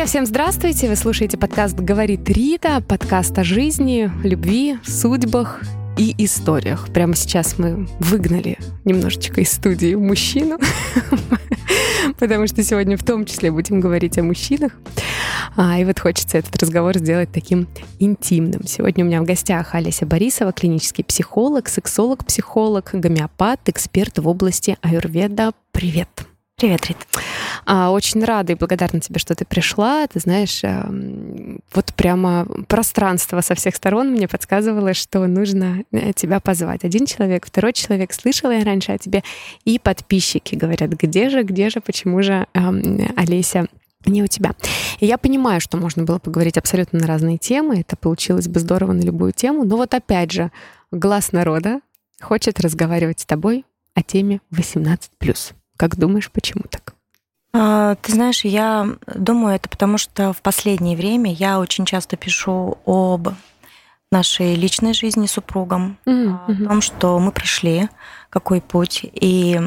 Друзья, всем здравствуйте! Вы слушаете подкаст «Говорит Рита», подкаст о жизни, любви, судьбах и историях. Прямо сейчас мы выгнали немножечко из студии мужчину, потому что сегодня в том числе будем говорить о мужчинах. А, и вот хочется этот разговор сделать таким интимным. Сегодня у меня в гостях Олеся Борисова, клинический психолог, сексолог-психолог, гомеопат, эксперт в области аюрведа. Привет! Привет, Рит. А, очень рада и благодарна тебе, что ты пришла. Ты знаешь, эм, вот прямо пространство со всех сторон мне подсказывало, что нужно э, тебя позвать. Один человек, второй человек, слышала я раньше о тебе, и подписчики говорят, где же, где же, почему же эм, Олеся не у тебя. И я понимаю, что можно было поговорить абсолютно на разные темы, это получилось бы здорово на любую тему, но вот опять же, глаз народа хочет разговаривать с тобой о теме 18+. Как думаешь, почему так? А, ты знаешь, я думаю, это потому что в последнее время я очень часто пишу об нашей личной жизни с супругом, mm-hmm. о том, что мы прошли, какой путь. И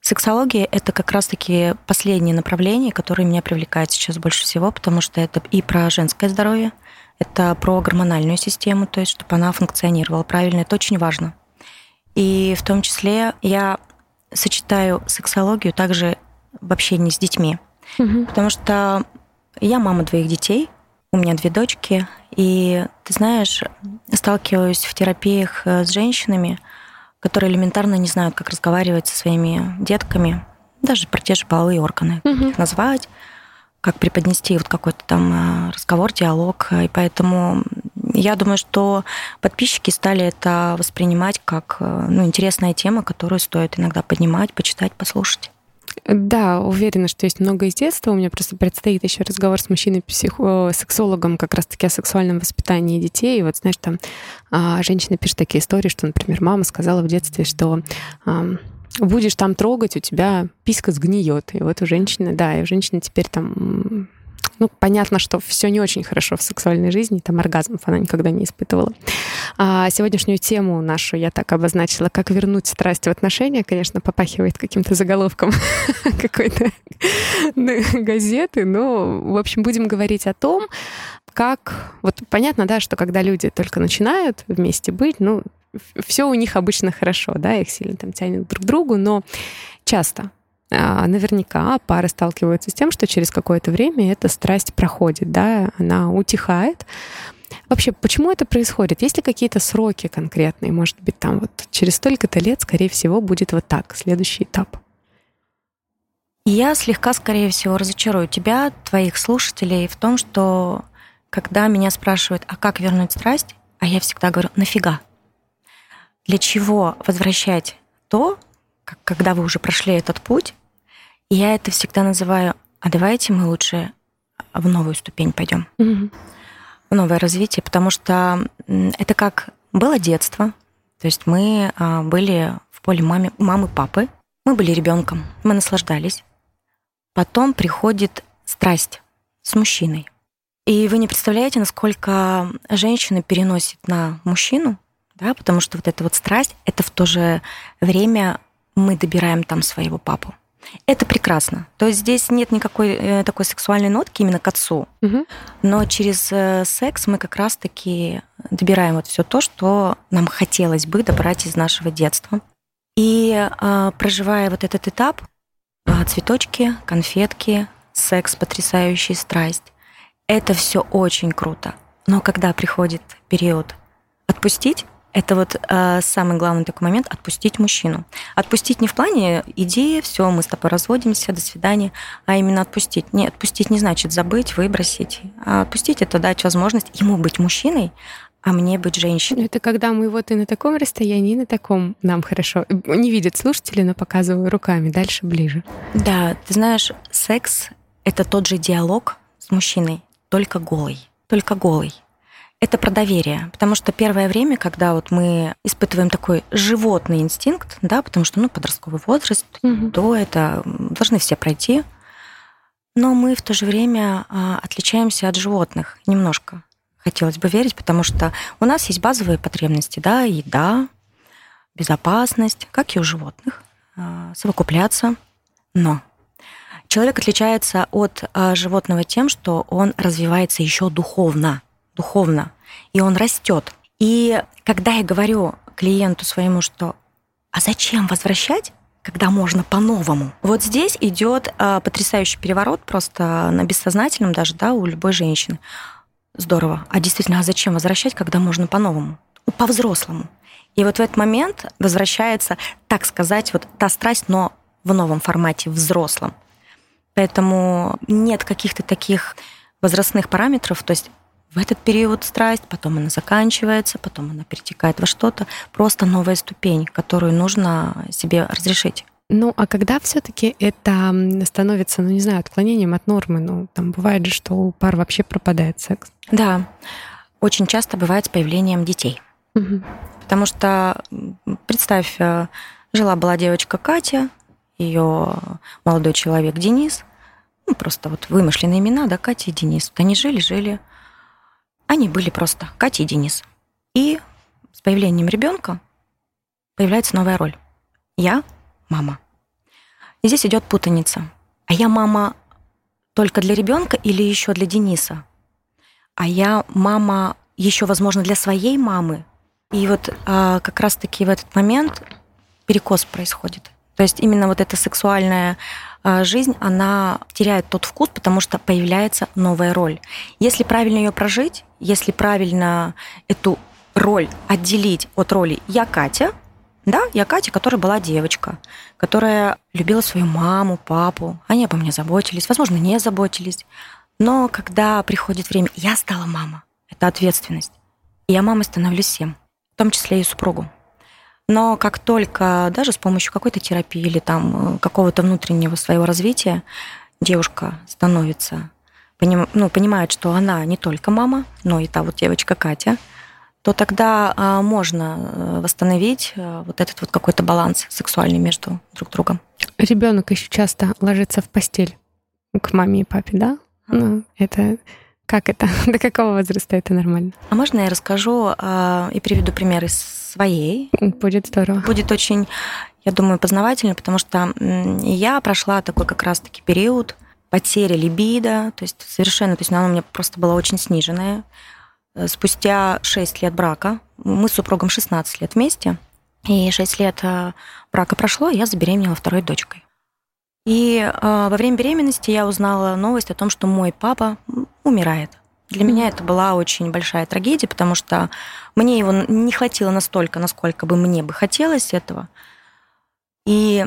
сексология — это как раз-таки последнее направление, которое меня привлекает сейчас больше всего, потому что это и про женское здоровье, это про гормональную систему, то есть чтобы она функционировала правильно. Это очень важно. И в том числе я сочетаю сексологию также в общении с детьми. Угу. Потому что я мама двоих детей, у меня две дочки, и ты знаешь, сталкиваюсь в терапиях э, с женщинами, которые элементарно не знают, как разговаривать со своими детками, даже про те же половые органы, угу. как их назвать, как преподнести вот какой-то там э, разговор, диалог. И поэтому я думаю, что подписчики стали это воспринимать как э, ну, интересная тема, которую стоит иногда поднимать, почитать, послушать. Да, уверена, что есть много из детства. У меня просто предстоит еще разговор с мужчиной-сексологом как раз-таки о сексуальном воспитании детей. И вот, знаешь, там а, женщина пишет такие истории, что, например, мама сказала в детстве, что будешь там трогать, у тебя писька сгниет. И вот у женщины, да, и у женщины теперь там ну, понятно, что все не очень хорошо в сексуальной жизни, там оргазмов она никогда не испытывала. А сегодняшнюю тему нашу я так обозначила, как вернуть страсть в отношения, конечно, попахивает каким-то заголовком какой-то газеты, но, в общем, будем говорить о том, как... Вот понятно, да, что когда люди только начинают вместе быть, ну, все у них обычно хорошо, да, их сильно там тянет друг к другу, но часто наверняка пары сталкиваются с тем, что через какое-то время эта страсть проходит, да, она утихает. Вообще, почему это происходит? Есть ли какие-то сроки конкретные? Может быть, там вот через столько-то лет, скорее всего, будет вот так, следующий этап? Я слегка, скорее всего, разочарую тебя, твоих слушателей, в том, что когда меня спрашивают, а как вернуть страсть, а я всегда говорю, нафига? Для чего возвращать то, когда вы уже прошли этот путь, я это всегда называю, а давайте мы лучше в новую ступень пойдем, mm-hmm. в новое развитие, потому что это как было детство, то есть мы а, были в поле маме, мамы, папы, мы были ребенком, мы наслаждались. Потом приходит страсть с мужчиной. И вы не представляете, насколько женщина переносит на мужчину, да, потому что вот эта вот страсть, это в то же время мы добираем там своего папу. Это прекрасно. То есть здесь нет никакой э, такой сексуальной нотки именно к отцу. Угу. Но через э, секс мы как раз-таки добираем вот все то, что нам хотелось бы добрать из нашего детства. И э, проживая вот этот этап, э, цветочки, конфетки, секс, потрясающий страсть, это все очень круто. Но когда приходит период отпустить, это вот э, самый главный такой момент отпустить мужчину. Отпустить не в плане иди, все, мы с тобой разводимся, до свидания, а именно отпустить. Не отпустить не значит забыть, выбросить. А отпустить это дать возможность ему быть мужчиной, а мне быть женщиной. Это когда мы вот и на таком расстоянии, и на таком нам хорошо. Не видят слушатели, но показываю руками. Дальше ближе. Да, ты знаешь, секс — это тот же диалог с мужчиной, только голый. Только голый это про доверие. Потому что первое время, когда вот мы испытываем такой животный инстинкт, да, потому что, ну, подростковый возраст, угу. то это должны все пройти. Но мы в то же время а, отличаемся от животных немножко. Хотелось бы верить, потому что у нас есть базовые потребности, да, еда, безопасность, как и у животных, а, совокупляться. Но Человек отличается от а, животного тем, что он развивается еще духовно, духовно, и он растет. И когда я говорю клиенту своему, что а зачем возвращать, когда можно по-новому. Вот здесь идет а, потрясающий переворот просто на бессознательном даже, да, у любой женщины. Здорово. А действительно, а зачем возвращать, когда можно по-новому? По-взрослому. И вот в этот момент возвращается, так сказать, вот та страсть, но в новом формате, взрослом. Поэтому нет каких-то таких возрастных параметров, то есть в этот период страсть, потом она заканчивается, потом она перетекает во что-то. Просто новая ступень, которую нужно себе разрешить. Ну, а когда все-таки это становится, ну, не знаю, отклонением от нормы, ну, там бывает же, что у пар вообще пропадает секс. Да, очень часто бывает с появлением детей. Угу. Потому что, представь, э, жила-была девочка Катя, ее молодой человек Денис, ну, просто вот вымышленные имена, да, Катя и Денис. Вот они жили-жили, они были просто Катя и Денис. И с появлением ребенка появляется новая роль. Я мама. И здесь идет путаница. А я мама только для ребенка или еще для Дениса? А я мама еще, возможно, для своей мамы. И вот а, как раз-таки в этот момент перекос происходит. То есть именно вот эта сексуальная жизнь, она теряет тот вкус, потому что появляется новая роль. Если правильно ее прожить, если правильно эту роль отделить от роли «я Катя», да, я Катя, которая была девочка, которая любила свою маму, папу, они обо мне заботились, возможно, не заботились. Но когда приходит время, я стала мама, это ответственность. И я мамой становлюсь всем, в том числе и супругу. Но как только даже с помощью какой-то терапии или там э, какого-то внутреннего своего развития девушка становится, поним, ну, понимает, что она не только мама, но и та вот девочка Катя, то тогда а, можно э, восстановить э, вот этот вот какой-то баланс сексуальный между друг другом. Ребенок еще часто ложится в постель к маме и папе, да? Ну, это как это? До какого возраста это нормально? А можно я расскажу э, и приведу пример из своей? Будет здорово. Будет очень, я думаю, познавательно, потому что я прошла такой как раз-таки период потери либидо, то есть совершенно, то есть она у меня просто была очень сниженная. Э, спустя 6 лет брака, мы с супругом 16 лет вместе, и 6 лет э, брака прошло, я забеременела второй дочкой. И э, во время беременности я узнала новость о том, что мой папа умирает. Для меня это была очень большая трагедия, потому что мне его не хватило настолько, насколько бы мне бы хотелось этого. И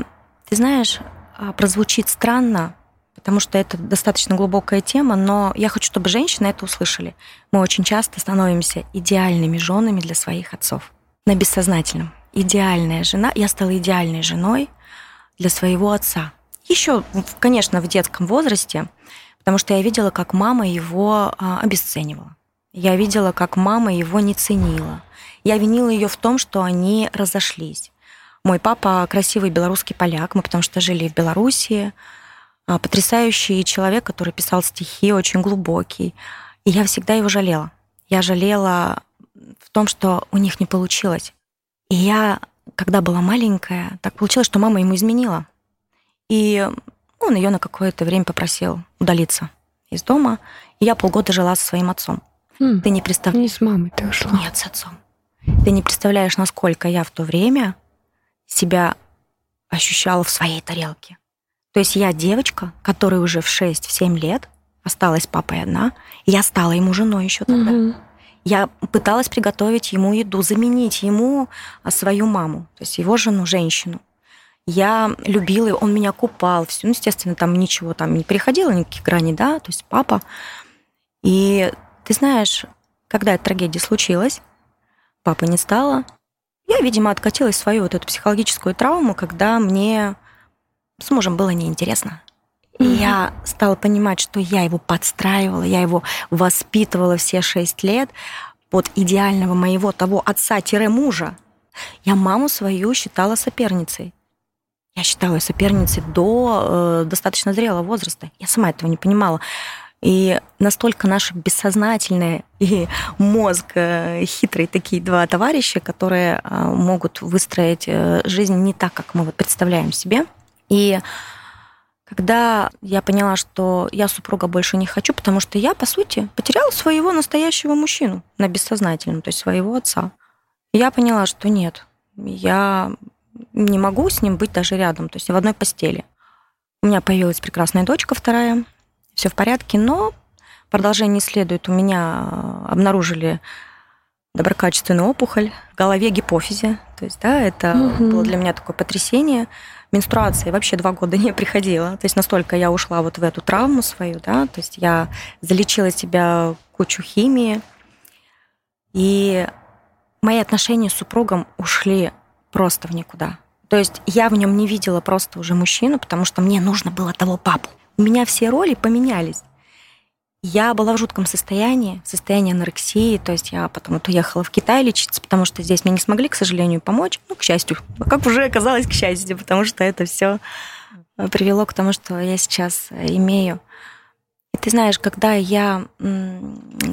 ты знаешь, а, прозвучит странно, потому что это достаточно глубокая тема, но я хочу, чтобы женщины это услышали. Мы очень часто становимся идеальными женами для своих отцов. На бессознательном. Идеальная жена. Я стала идеальной женой для своего отца. Еще, конечно, в детском возрасте, потому что я видела, как мама его а, обесценивала. Я видела, как мама его не ценила. Я винила ее в том, что они разошлись. Мой папа красивый белорусский поляк, мы потому что жили в Белоруссии, а, потрясающий человек, который писал стихи, очень глубокий. И я всегда его жалела. Я жалела в том, что у них не получилось. И я, когда была маленькая, так получилось, что мама ему изменила. И он ее на какое-то время попросил удалиться из дома. И я полгода жила со своим отцом. Mm. Ты не представляешь... Не с мамой ты ушла. Нет, с отцом. Ты не представляешь, насколько я в то время себя ощущала в своей тарелке. То есть я девочка, которая уже в 6-7 лет осталась папой одна, и я стала ему женой еще тогда. Mm-hmm. Я пыталась приготовить ему еду, заменить ему а, свою маму, то есть его жену, женщину. Я любила, он меня купал, все, ну, естественно, там ничего там не приходило, никаких граней, да, то есть папа. И ты знаешь, когда эта трагедия случилась, папы не стало, я, видимо, откатилась в свою вот эту психологическую травму, когда мне с мужем было неинтересно. И mm-hmm. я стала понимать, что я его подстраивала, я его воспитывала все шесть лет под идеального моего того отца-мужа. Я маму свою считала соперницей. Я считала ее соперницей до э, достаточно зрелого возраста. Я сама этого не понимала. И настолько наше бессознательное и мозг э, хитрые такие два товарища, которые э, могут выстроить э, жизнь не так, как мы вот представляем себе. И когда я поняла, что я супруга больше не хочу, потому что я, по сути, потеряла своего настоящего мужчину на бессознательном, то есть своего отца. Я поняла, что нет, я не могу с ним быть даже рядом, то есть в одной постели. У меня появилась прекрасная дочка вторая, все в порядке, но продолжение следует. У меня обнаружили доброкачественную опухоль в голове гипофизе. То есть, да, это угу. было для меня такое потрясение. Менструация вообще два года не приходила. То есть настолько я ушла вот в эту травму свою, да, то есть я залечила себя кучу химии. И мои отношения с супругом ушли просто в никуда. То есть я в нем не видела просто уже мужчину, потому что мне нужно было того папу. У меня все роли поменялись. Я была в жутком состоянии, состоянии анорексии, то есть я потом вот уехала в Китай лечиться, потому что здесь мне не смогли, к сожалению, помочь. Ну, к счастью, как уже оказалось, к счастью, потому что это все привело к тому, что я сейчас имею. И ты знаешь, когда я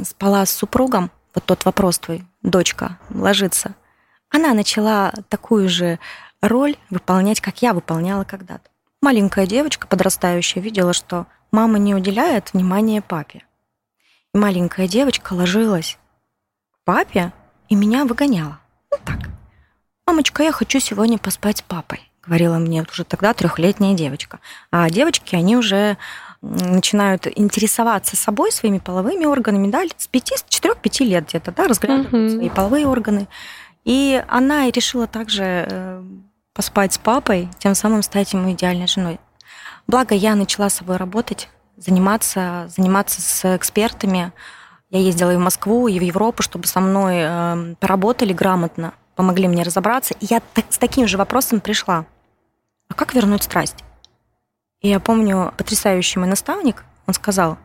спала с супругом, вот тот вопрос твой, дочка ложится, она начала такую же роль выполнять, как я выполняла когда-то. Маленькая девочка, подрастающая, видела, что мама не уделяет внимания папе. И маленькая девочка ложилась к папе и меня выгоняла. Ну так. «Мамочка, я хочу сегодня поспать с папой», говорила мне уже тогда трехлетняя девочка. А девочки, они уже начинают интересоваться собой, своими половыми органами, да, с 5, с 4-5 лет где-то, да, разглядывают uh-huh. свои половые органы. И она решила также э, поспать с папой, тем самым стать ему идеальной женой. Благо, я начала с собой работать, заниматься, заниматься с экспертами. Я ездила и в Москву, и в Европу, чтобы со мной э, поработали грамотно, помогли мне разобраться. И я с таким же вопросом пришла. А как вернуть страсть? И я помню, потрясающий мой наставник, он сказал,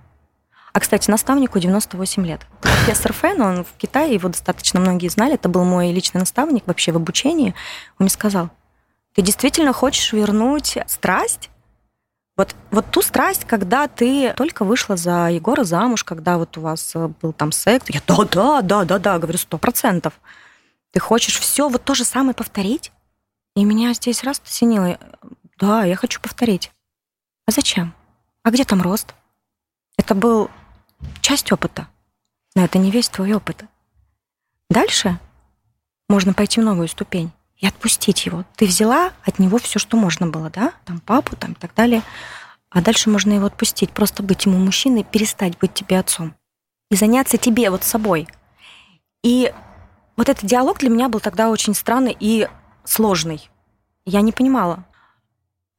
а, кстати, наставнику 98 лет. Профессор Фэн, он в Китае, его достаточно многие знали, это был мой личный наставник вообще в обучении. Он мне сказал, ты действительно хочешь вернуть страсть? Вот, вот ту страсть, когда ты только вышла за Егора замуж, когда вот у вас э, был там секс. Я, да, да, да, да, да, говорю, сто процентов. Ты хочешь все вот то же самое повторить? И меня здесь раз осенило. Да, я хочу повторить. А зачем? А где там рост? Это был часть опыта, но это не весь твой опыт. Дальше можно пойти в новую ступень и отпустить его. Ты взяла от него все, что можно было, да, там папу, там и так далее. А дальше можно его отпустить, просто быть ему мужчиной, перестать быть тебе отцом и заняться тебе вот собой. И вот этот диалог для меня был тогда очень странный и сложный. Я не понимала.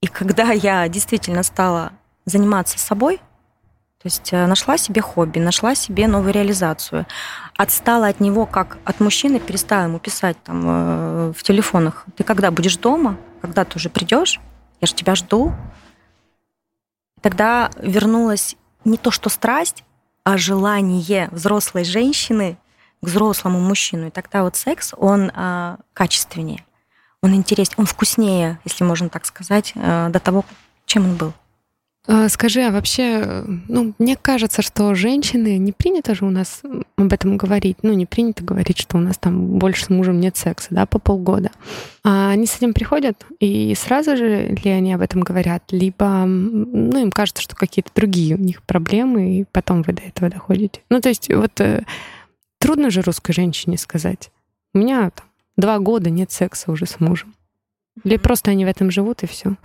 И когда я действительно стала заниматься собой, то есть э, нашла себе хобби, нашла себе новую реализацию. Отстала от него как от мужчины, перестала ему писать там э, в телефонах. Ты когда будешь дома? Когда ты уже придешь? Я же тебя жду. Тогда вернулась не то что страсть, а желание взрослой женщины к взрослому мужчину. И тогда вот секс, он а, качественнее, он интереснее, он вкуснее, если можно так сказать, а, до того, чем он был. А, скажи, а вообще, ну, мне кажется, что женщины, не принято же у нас об этом говорить, ну, не принято говорить, что у нас там больше с мужем нет секса, да, по полгода. А они с этим приходят, и сразу же ли они об этом говорят, либо, ну, им кажется, что какие-то другие у них проблемы, и потом вы до этого доходите. Ну, то есть вот э, трудно же русской женщине сказать, у меня там два года нет секса уже с мужем. Или просто они в этом живут, и все.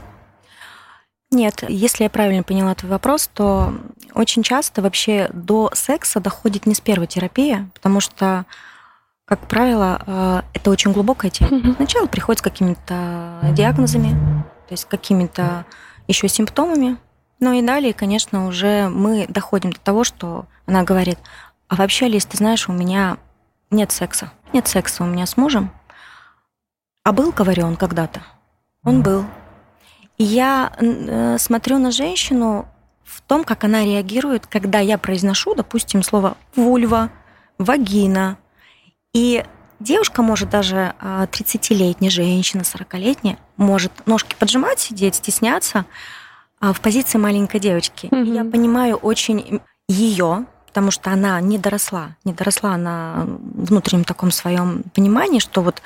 Нет, если я правильно поняла твой вопрос, то очень часто вообще до секса доходит не с первой терапии, потому что, как правило, э, это очень глубокая тема. Сначала приходит с какими-то диагнозами, то есть какими-то еще симптомами, ну и далее, конечно, уже мы доходим до того, что она говорит, а вообще, Лиз, ты знаешь, у меня нет секса. Нет секса у меня с мужем. А был, говорю, он когда-то? Он был я э, смотрю на женщину в том, как она реагирует, когда я произношу, допустим, слово вульва, вагина. И девушка может даже 30-летняя а, женщина, 40-летняя, может ножки поджимать, сидеть, стесняться а, в позиции маленькой девочки. Mm-hmm. Я понимаю очень ее, потому что она не доросла, не доросла на внутреннем таком своем понимании, что вот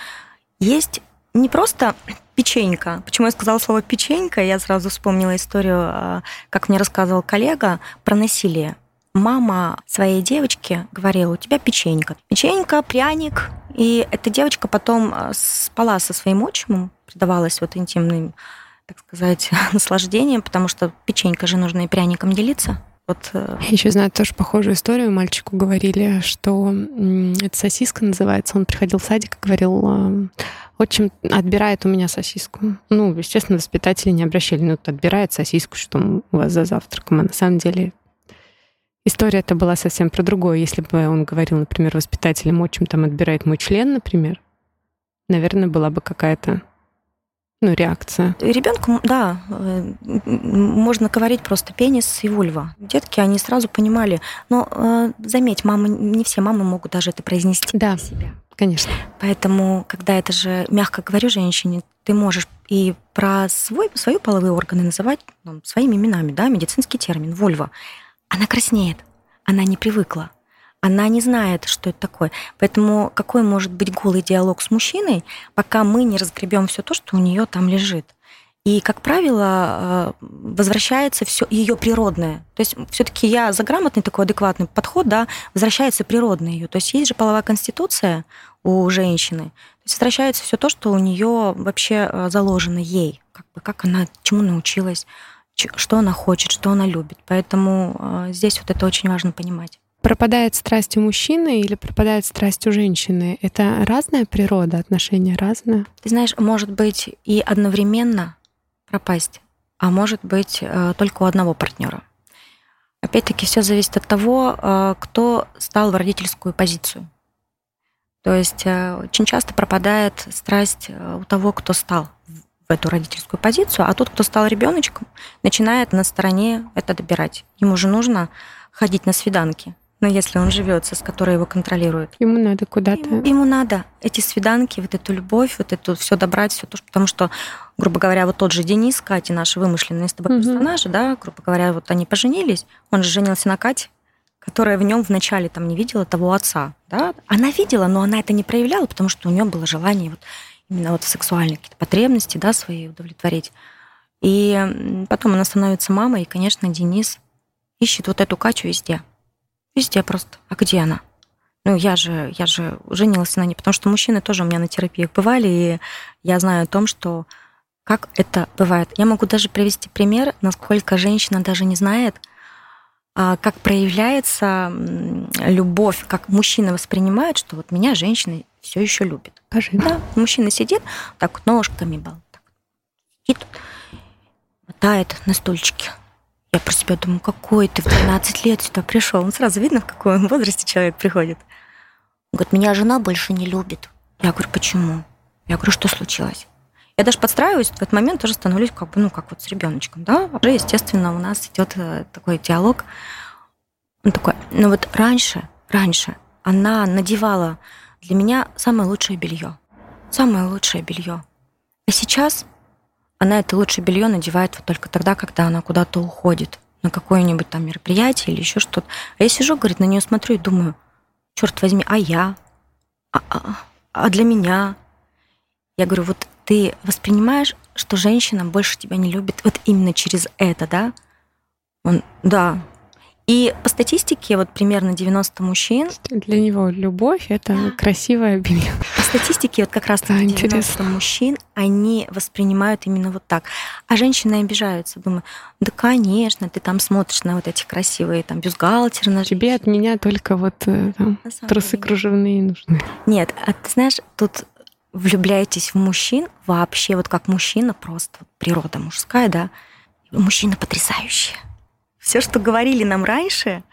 есть не просто печенька. Почему я сказала слово печенька? Я сразу вспомнила историю, а, как мне рассказывал коллега, про насилие. Мама своей девочки говорила, у тебя печенька. Печенька, пряник. И эта девочка потом а, спала со своим отчимом, предавалась вот интимным, так сказать, наслаждением, потому что печенька же нужно и пряником делиться. Вот. Э, Я еще знаю тоже похожую историю. Мальчику говорили, что это сосиска называется. Он приходил в садик и говорил, э, отчим отбирает у меня сосиску. Ну, естественно, воспитатели не обращали, ну, отбирает сосиску, что у вас за завтраком. А на самом деле история это была совсем про другое. Если бы он говорил, например, воспитателям, отчим там отбирает мой член, например, наверное, была бы какая-то ну, реакция. Ребенку, да, э, можно говорить просто пенис и вульва. Детки, они сразу понимали. Но э, заметь, мамы, не все мамы могут даже это произнести да, себя. Конечно. Поэтому, когда это же, мягко говорю женщине, ты можешь и про свой, свои половые органы называть ну, своими именами, да, медицинский термин, вульва. Она краснеет, она не привыкла она не знает, что это такое. Поэтому какой может быть голый диалог с мужчиной, пока мы не разгребем все то, что у нее там лежит. И, как правило, э, возвращается все ее природное. То есть все-таки я за грамотный такой адекватный подход, да, возвращается природное ее. То есть есть же половая конституция у женщины. То есть возвращается все то, что у нее вообще э, заложено ей, как бы как она чему научилась, что она хочет, что она любит. Поэтому э, здесь вот это очень важно понимать пропадает страсть у мужчины или пропадает страсть у женщины? Это разная природа, отношения разные? Ты знаешь, может быть и одновременно пропасть, а может быть э, только у одного партнера. Опять-таки все зависит от того, э, кто стал в родительскую позицию. То есть э, очень часто пропадает страсть у того, кто стал в эту родительскую позицию, а тот, кто стал ребеночком, начинает на стороне это добирать. Ему же нужно ходить на свиданки, но если он живет, с которой его контролирует. Ему надо куда-то. Ему, ему надо эти свиданки, вот эту любовь, вот эту все добрать, все то, потому что, грубо говоря, вот тот же Денис, Катя, наши вымышленные с тобой угу. персонажи, да, грубо говоря, вот они поженились, он же женился на Кате, которая в нем вначале там не видела того отца, да, она видела, но она это не проявляла, потому что у нее было желание вот именно вот сексуальные какие-то потребности, да, свои удовлетворить. И потом она становится мамой, и, конечно, Денис ищет вот эту Катю везде. Везде просто. А где она? Ну, я же, я же женилась на ней, потому что мужчины тоже у меня на терапиях бывали, и я знаю о том, что как это бывает. Я могу даже привести пример, насколько женщина даже не знает, а, как проявляется любовь, как мужчина воспринимает, что вот меня женщина все еще любит. Скажи. Да, мужчина сидит, так вот ножками был, так, сидит, мотает на стульчике, я про себя думаю, какой ты в 12 лет сюда пришел. Ну, сразу видно, в каком возрасте человек приходит. Он говорит, меня жена больше не любит. Я говорю, почему? Я говорю, что случилось? Я даже подстраиваюсь, в этот момент тоже становлюсь как бы, ну, как вот с ребеночком, да. Уже, естественно, у нас идет э, такой диалог. Он такой, ну вот раньше, раньше она надевала для меня самое лучшее белье. Самое лучшее белье. А сейчас она это лучшее белье надевает вот только тогда, когда она куда-то уходит на какое-нибудь там мероприятие или еще что-то. А я сижу, говорит, на нее смотрю и думаю, черт возьми, а я? А, а, а для меня? Я говорю, вот ты воспринимаешь, что женщина больше тебя не любит вот именно через это, да? Он, да, и по статистике вот примерно 90 мужчин... Для него любовь — это красивое белье. По статистике вот как раз да, 90 интересно. мужчин, они воспринимают именно вот так. А женщины обижаются, думаю, да, конечно, ты там смотришь на вот эти красивые там бюстгальтеры. На Тебе от меня только вот э, там, трусы деле. кружевные нужны. Нет, а ты знаешь, тут влюбляетесь в мужчин вообще вот как мужчина, просто вот природа мужская, да, мужчина потрясающий все, что говорили нам раньше,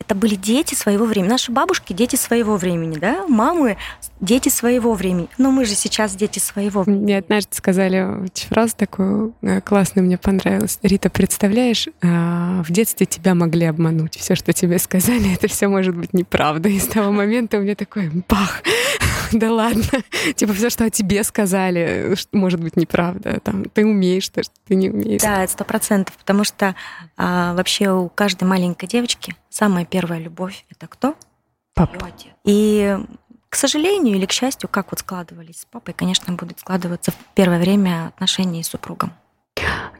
это были дети своего времени. Наши бабушки – дети своего времени, да? Мамы – дети своего времени. Но мы же сейчас дети своего времени. Мне однажды сказали фразу такую э, классную, мне понравилась. Рита, представляешь, э, в детстве тебя могли обмануть. Все, что тебе сказали, это все может быть неправда. И с того момента у меня такой бах! да ладно. Типа все, что о тебе сказали, может быть неправда. Там, ты умеешь то, что ты не умеешь. Да, сто процентов. Потому что а, вообще у каждой маленькой девочки самая первая любовь — это кто? Папа. И К сожалению или к счастью, как вот складывались с папой, конечно, будут складываться в первое время отношения с супругом.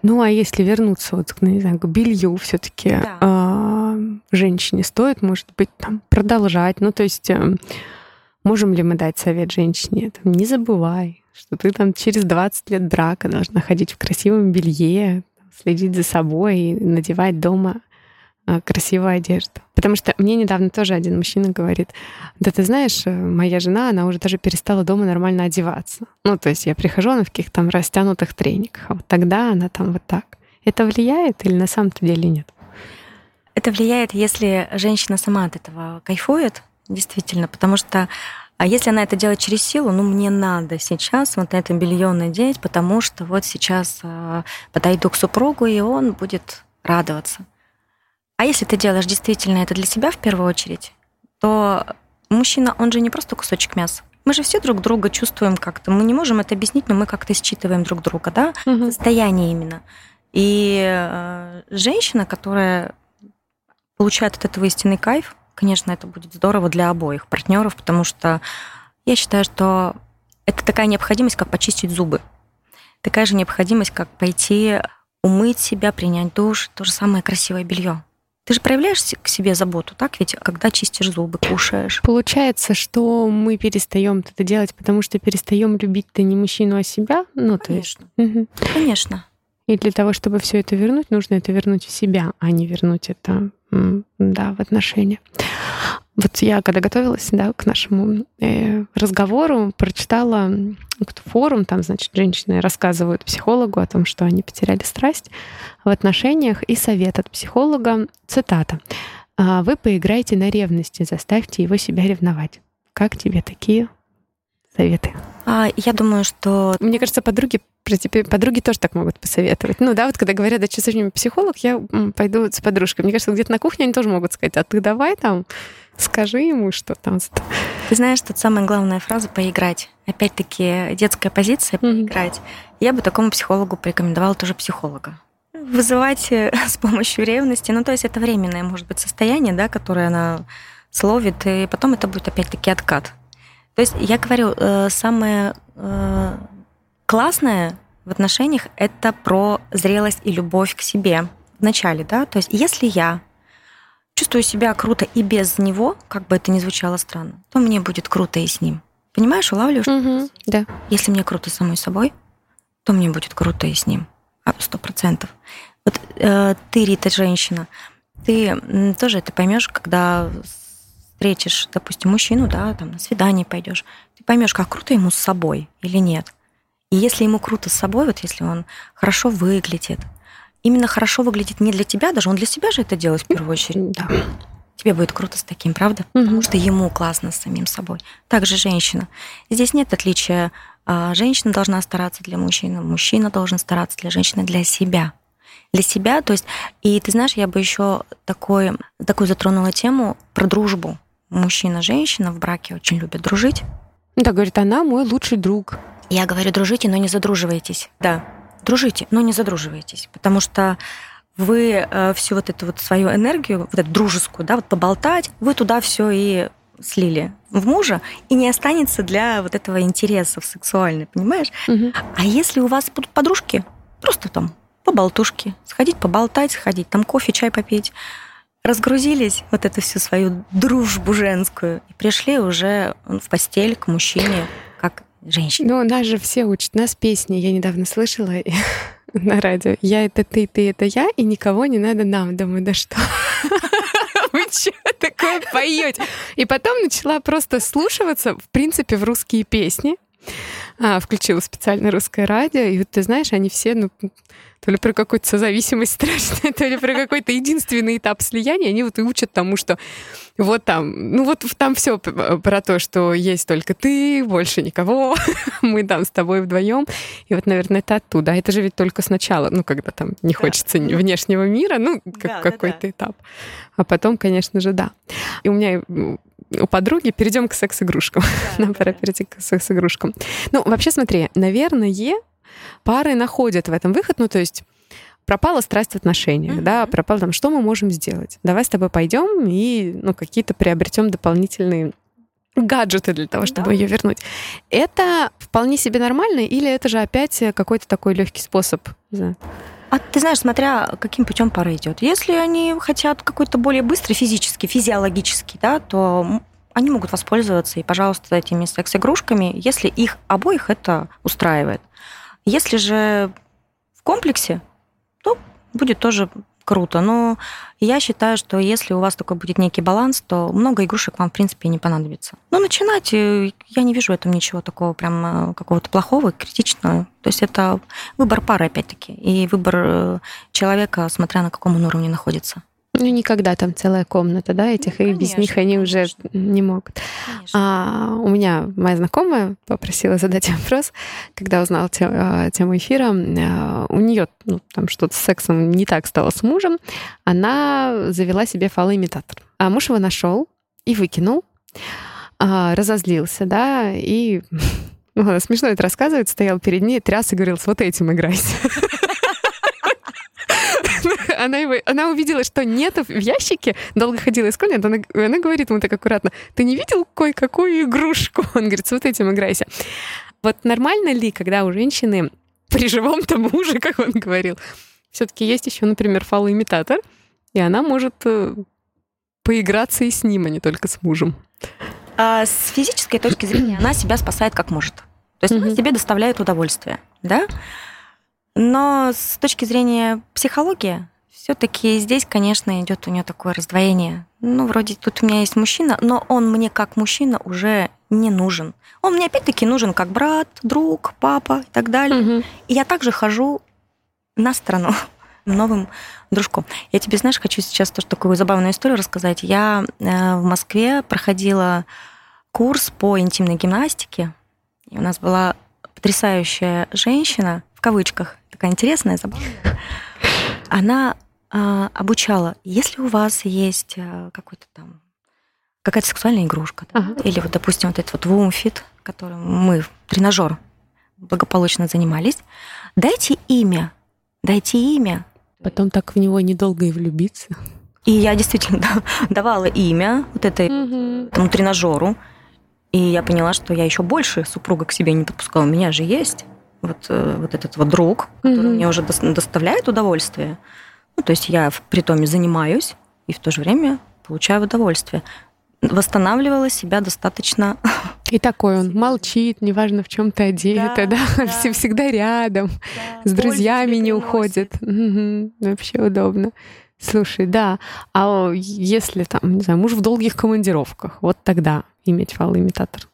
Ну, а если вернуться вот, не знаю, к белью все-таки да. э, женщине стоит, может быть, там продолжать. Ну, то есть э, можем ли мы дать совет женщине? Там, не забывай, что ты там через 20 лет брака должна ходить в красивом белье, следить за собой и надевать дома а, красивую одежду. Потому что мне недавно тоже один мужчина говорит, да ты знаешь, э, моя жена, она уже даже перестала дома нормально одеваться. Ну, то есть я прихожу, она в каких-то там растянутых трениках, а вот тогда она там вот так. Это влияет или на самом-то деле нет? Это влияет, если женщина сама от этого кайфует, действительно, потому что а если она это делает через силу, ну мне надо сейчас вот это белье надеть, потому что вот сейчас э, подойду к супругу, и он будет радоваться. А если ты делаешь действительно это для себя в первую очередь, то мужчина, он же не просто кусочек мяса. Мы же все друг друга чувствуем как-то. Мы не можем это объяснить, но мы как-то считываем друг друга, да? Угу. Состояние именно. И э, женщина, которая получает от этого истинный кайф, конечно, это будет здорово для обоих партнеров, потому что я считаю, что это такая необходимость, как почистить зубы. Такая же необходимость, как пойти умыть себя, принять душ, то же самое красивое белье. Ты же проявляешь к себе заботу, так ведь, когда чистишь зубы, кушаешь. Получается, что мы перестаем это делать, потому что перестаем любить-то не мужчину, а себя. Ну, конечно. То есть... угу. Конечно. И для того, чтобы все это вернуть, нужно это вернуть в себя, а не вернуть это да, в отношения. Вот я, когда готовилась да, к нашему э, разговору, прочитала форум, там, значит, женщины рассказывают психологу о том, что они потеряли страсть в отношениях, и совет от психолога, цитата, «А «Вы поиграйте на ревности, заставьте его себя ревновать». Как тебе такие советы? А, я думаю, что... Мне кажется, подруги подруги тоже так могут посоветовать. Ну да, вот когда говорят, да что с ним психолог, я пойду с подружкой. Мне кажется, где-то на кухне они тоже могут сказать, а ты давай там, скажи ему, что там. Ты знаешь, тут самая главная фраза «поиграть». Опять-таки, детская позиция «поиграть». Mm-hmm. Я бы такому психологу порекомендовала тоже психолога. Вызывать э, с помощью ревности, ну то есть это временное, может быть, состояние, да, которое она словит, и потом это будет опять-таки откат. То есть я говорю, э, самое э, классное в отношениях это про зрелость и любовь к себе в начале, да. То есть если я чувствую себя круто и без него, как бы это ни звучало странно, то мне будет круто и с ним. Понимаешь, улавливаешь? Угу, да. Если мне круто самой собой, то мне будет круто и с ним. А, сто процентов. Вот э, ты, Рита, женщина, ты тоже это поймешь, когда встретишь, допустим, мужчину, да, там на свидание пойдешь, ты поймешь, как круто ему с собой или нет. И если ему круто с собой, вот если он хорошо выглядит, именно хорошо выглядит не для тебя, даже он для себя же это делает в первую очередь. Да. Тебе будет круто с таким, правда? Угу. Потому что ему классно с самим собой. Также женщина. Здесь нет отличия. А, женщина должна стараться для мужчины, мужчина должен стараться для женщины для себя. Для себя, то есть, и ты знаешь, я бы еще такой, такую затронула тему про дружбу. Мужчина-женщина в браке очень любят дружить. Да, говорит, она мой лучший друг. Я говорю, дружите, но не задруживайтесь. Да, дружите, но не задруживайтесь, потому что вы э, всю вот эту вот свою энергию, вот эту дружескую, да, вот поболтать, вы туда все и слили в мужа, и не останется для вот этого интереса сексуального, понимаешь? Угу. А если у вас будут подружки, просто там поболтушки, сходить поболтать, сходить там кофе, чай попить, разгрузились вот эту всю свою дружбу женскую и пришли уже в постель к мужчине как женщин. Ну, нас же все учат. Нас песни, я недавно слышала на радио. Я это ты, ты это я, и никого не надо нам. Думаю, да что? Вы что такое поете? И потом начала просто слушаться, в принципе, в русские песни. А, включила специально русское радио, и вот ты знаешь, они все, ну, то ли про какую-то созависимость страшную, то ли про какой-то единственный этап слияния, они вот и учат тому, что вот там, ну вот там все про то, что есть только ты, больше никого, мы там с тобой вдвоем. И вот, наверное, это оттуда. А это же ведь только сначала, ну, когда там не да. хочется внешнего мира, ну, как да, какой-то да, да. этап. А потом, конечно же, да. И у меня у подруги перейдем к секс-игрушкам. Да, Нам да, пора да. перейти к секс-игрушкам. Ну, вообще, смотри, наверное, пары находят в этом выход, ну, то есть пропала страсть в отношениях, mm-hmm. да, пропал там, что мы можем сделать? Давай с тобой пойдем и, ну, какие-то приобретем дополнительные гаджеты для того, чтобы да. ее вернуть. Это вполне себе нормально, или это же опять какой-то такой легкий способ? А ты знаешь, смотря каким путем пара идет. Если они хотят какой-то более быстрый физический, физиологический, да, то они могут воспользоваться и, пожалуйста, этими секс-игрушками, если их обоих это устраивает. Если же в комплексе, то будет тоже круто. Но я считаю, что если у вас такой будет некий баланс, то много игрушек вам, в принципе, не понадобится. Но начинать, э, я не вижу в этом ничего такого прям э, какого-то плохого, критичного. То есть это выбор пары, опять-таки, и выбор э, человека, смотря на каком он уровне находится. Ну, никогда там целая комната, да, этих, ну, конечно, и без них они уже не могут. А, у меня моя знакомая попросила задать вопрос, когда узнала а, тему эфира. А, у нее ну, там что-то с сексом не так стало с мужем. Она завела себе фалоимитатор. А муж его нашел и выкинул, а, разозлился, да, и ну, смешно это рассказывает, стоял перед ней, тряс и говорил, с вот этим играйся. она, его, она увидела, что нет в ящике, долго ходила искать, она, она говорит ему так аккуратно, ты не видел кое-какую игрушку? Он говорит, с вот этим играйся. Вот нормально ли, когда у женщины при живом-то муже, как он говорил, все-таки есть еще, например, фалоимитатор, и она может э, поиграться и с ним, а не только с мужем. А с физической точки зрения она себя спасает как может. То есть она себе доставляет удовольствие, да? Но с точки зрения психологии, все-таки здесь, конечно, идет у нее такое раздвоение. Ну, вроде тут у меня есть мужчина, но он мне как мужчина уже не нужен. Он мне опять-таки нужен как брат, друг, папа и так далее. Угу. И я также хожу на сторону новым дружком. Я тебе, знаешь, хочу сейчас тоже такую забавную историю рассказать. Я э, в Москве проходила курс по интимной гимнастике. И у нас была потрясающая женщина, в кавычках, такая интересная, забавная, она а, обучала, если у вас есть а, какой-то там какая-то сексуальная игрушка, да, ага. или вот, допустим, вот этот вот вумфит, которым мы тренажер благополучно занимались, дайте имя, дайте имя. Потом так в него недолго и влюбиться. И я действительно давала имя вот этой угу. этому тренажеру, и я поняла, что я еще больше супруга к себе не подпускала. У меня же есть вот, э, вот этот вот друг, который mm-hmm. мне уже доставляет удовольствие. Ну, то есть я в притоме занимаюсь и в то же время получаю удовольствие. Восстанавливала себя достаточно. И такой он молчит, неважно в чем ты одета, да, да? да. всегда рядом, да. с друзьями не уходит. Угу. Вообще удобно. Слушай, да. А если там, не знаю, муж в долгих командировках, вот тогда иметь фалоимитатор?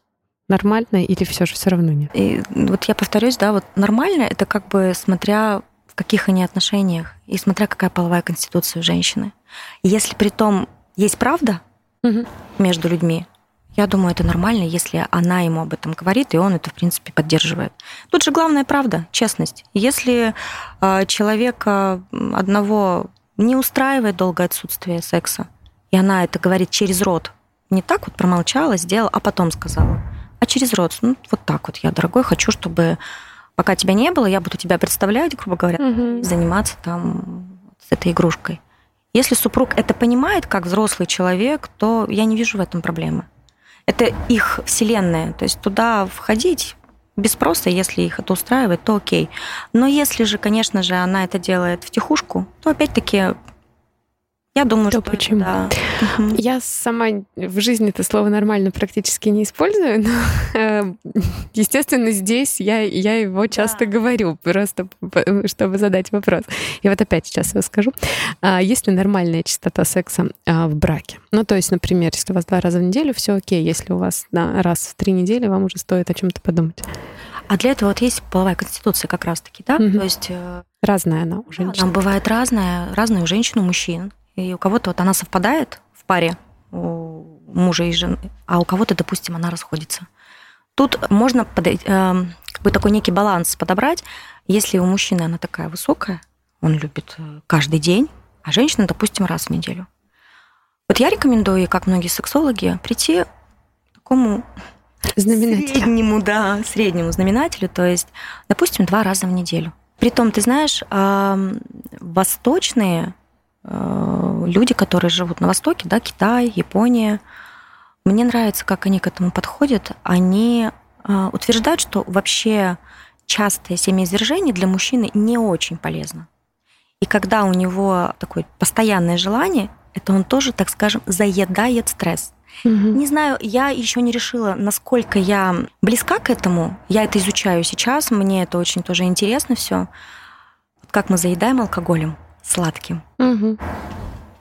Нормально или все же все равно нет? И вот я повторюсь, да, вот нормально это как бы смотря в каких они отношениях и смотря какая половая конституция у женщины. И если при том есть правда угу. между людьми, я думаю, это нормально, если она ему об этом говорит, и он это, в принципе, поддерживает. Тут же главная правда, честность. Если э, человека одного не устраивает долгое отсутствие секса, и она это говорит через рот, не так вот промолчала, сделала, а потом сказала – а через рот. Ну, вот так вот я, дорогой, хочу, чтобы пока тебя не было, я буду тебя представлять, грубо говоря, угу. заниматься там с этой игрушкой. Если супруг это понимает как взрослый человек, то я не вижу в этом проблемы. Это их вселенная. То есть туда входить без спроса, если их это устраивает, то окей. Но если же, конечно же, она это делает в тихушку, то опять-таки я думаю, что почему. Да. Я сама в жизни это слово нормально практически не использую, но, э, естественно, здесь я, я его часто да. говорю, просто чтобы задать вопрос. И вот опять сейчас я скажу. А есть ли нормальная частота секса а, в браке? Ну, то есть, например, если у вас два раза в неделю, все окей. Если у вас да, раз в три недели, вам уже стоит о чем-то подумать. А для этого вот есть половая конституция как раз-таки, да? Угу. То есть э, разная она у женщин. Она бывает разная, разная у женщин, у мужчин. И у кого-то вот она совпадает в паре у мужа и жены, а у кого-то, допустим, она расходится. Тут можно подойти, э, как бы такой некий баланс подобрать. Если у мужчины она такая высокая, он любит э, каждый день, а женщина, допустим, раз в неделю. Вот я рекомендую, как многие сексологи, прийти к такому знаменателю. среднему, да, среднему знаменателю, то есть, допустим, два раза в неделю. Притом, ты знаешь, восточные Э, люди, которые живут на Востоке, да, Китай, Япония, Мне нравится, как они к этому подходят. Они э, утверждают, что вообще частое семяизвержение для мужчины не очень полезно. И когда у него такое постоянное желание, это он тоже, так скажем, заедает стресс. Угу. Не знаю, я еще не решила, насколько я близка к этому. Я это изучаю сейчас, мне это очень тоже интересно все. Как мы заедаем алкоголем сладким. Угу.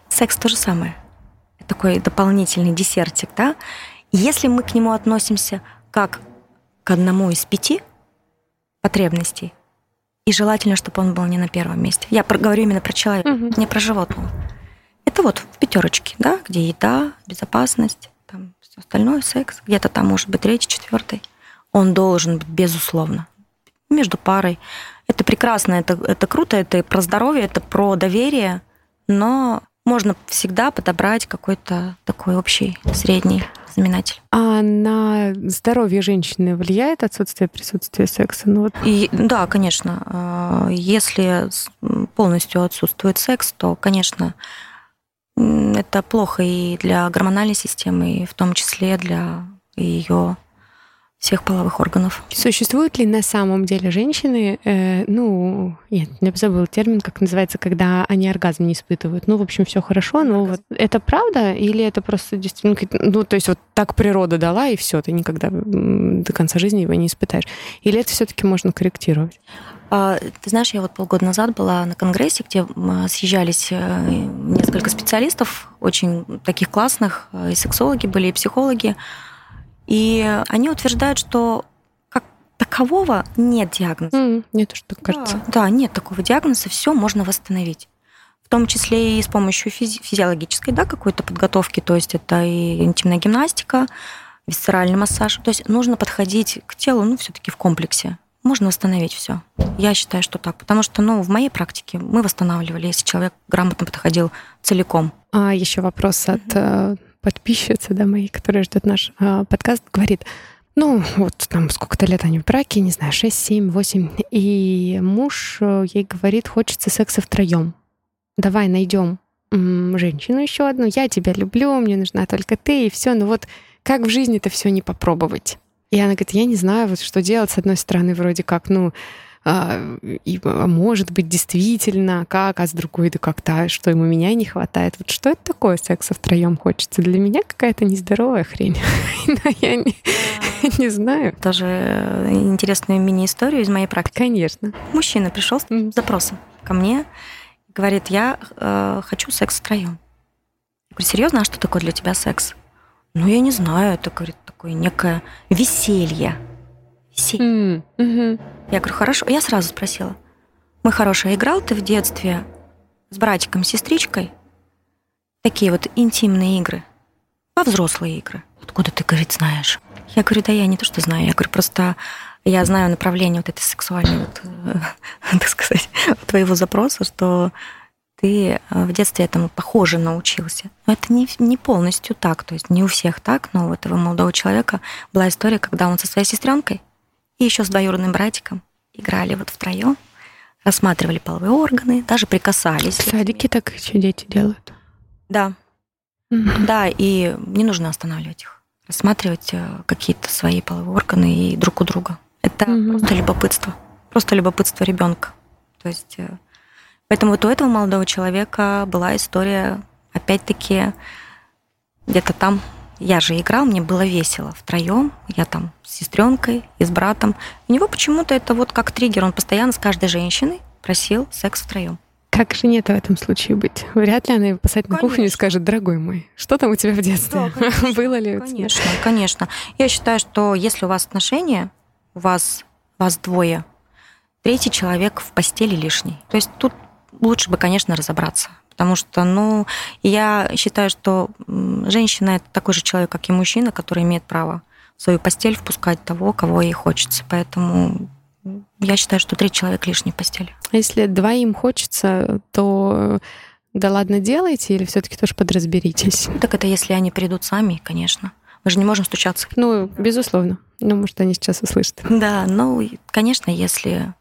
Секс то же самое. Такой дополнительный десертик, да? Если мы к нему относимся как к одному из пяти потребностей, и желательно, чтобы он был не на первом месте. Я говорю именно про человека, угу. не про животного. Это вот в пятерочке, да, где еда, безопасность, там все остальное, секс, где-то там может быть третий, четвертый. Он должен быть, безусловно, между парой. Это прекрасно, это, это круто, это про здоровье, это про доверие, но можно всегда подобрать какой-то такой общий средний знаменатель. А на здоровье женщины влияет отсутствие присутствия секса? Ну, вот... и, да, конечно. А, если полностью отсутствует секс, то, конечно, это плохо и для гормональной системы, и в том числе для ее всех половых органов. Существуют ли на самом деле женщины, э, ну, нет, я забыла термин, как называется, когда они оргазм не испытывают. Ну, в общем, все хорошо, но вот это правда или это просто действительно, ну, то есть вот так природа дала и все, ты никогда до конца жизни его не испытаешь. Или это все-таки можно корректировать? А, ты знаешь, я вот полгода назад была на конгрессе, где съезжались э, несколько специалистов, очень таких классных, э, и сексологи были, и психологи. И они утверждают, что как такового нет диагноза. Mm, нет, что кажется. Да, да, нет такого диагноза, все можно восстановить. В том числе и с помощью физи- физиологической да, какой-то подготовки, то есть это и интимная гимнастика, висцеральный массаж. То есть нужно подходить к телу, ну, все-таки в комплексе. Можно восстановить все. Я считаю, что так. Потому что, ну, в моей практике мы восстанавливали, если человек грамотно подходил целиком. А еще вопрос от mm-hmm подписчица, да, моей, которая ждет наш э, подкаст, говорит, ну, вот там сколько-то лет они в браке, не знаю, 6, 7, 8, и муж э, ей говорит, хочется секса втроем. Давай найдем женщину еще одну, я тебя люблю, мне нужна только ты, и все. Ну вот как в жизни это все не попробовать? И она говорит, я не знаю, вот что делать. С одной стороны, вроде как, ну, а, и, а может быть, действительно, как, а с другой, да как-то, что ему меня не хватает. Вот что это такое секса втроем хочется? Для меня какая-то нездоровая хрень. Но я не, не знаю. Тоже интересную мини-историю из моей практики. Конечно. Мужчина пришел с запросом ко мне, говорит, я э, хочу секс втроем. Я говорю, серьезно, а что такое для тебя секс? Ну, я не знаю, это, говорит, такое некое веселье. Веселье. Mm-hmm. Я говорю, хорошо. Я сразу спросила. Мы хорошая, играл ты в детстве с братиком, сестричкой? Такие вот интимные игры. Во взрослые игры. Откуда ты, говорит, знаешь? Я говорю, да я не то, что знаю. Я говорю, просто я знаю направление вот этой сексуальной, вот, э, так сказать, твоего запроса, что ты э, в детстве этому похоже научился. Но это не, не полностью так, то есть не у всех так, но у этого молодого человека была история, когда он со своей сестренкой и еще с двоюродным братиком играли вот втроем, рассматривали половые органы, даже прикасались. В садике так еще дети делают? Да. Mm-hmm. Да, и не нужно останавливать их. Рассматривать э, какие-то свои половые органы и друг у друга. Это mm-hmm. просто любопытство. Просто любопытство ребенка. То есть, э, поэтому вот у этого молодого человека была история, опять-таки, где-то там я же играл, мне было весело втроем. Я там с сестренкой и с братом. У него почему-то это вот как триггер. Он постоянно с каждой женщиной просил секс втроем. Как же нет в этом случае быть? Вряд ли она его посадит на кухню и скажет, дорогой мой, что там у тебя в детстве? Да, конечно, Было ли Конечно, конечно. Я считаю, что если у вас отношения, у вас, вас двое, третий человек в постели лишний. То есть тут лучше бы, конечно, разобраться. Потому что, ну, я считаю, что женщина это такой же человек, как и мужчина, который имеет право в свою постель впускать того, кого ей хочется. Поэтому я считаю, что третий человек лишний в постели. А если двоим хочется, то да ладно делайте или все-таки тоже подразберитесь? Так это если они придут сами, конечно. Мы же не можем стучаться. Ну, безусловно. Ну, может, они сейчас услышат. Да, ну, конечно, если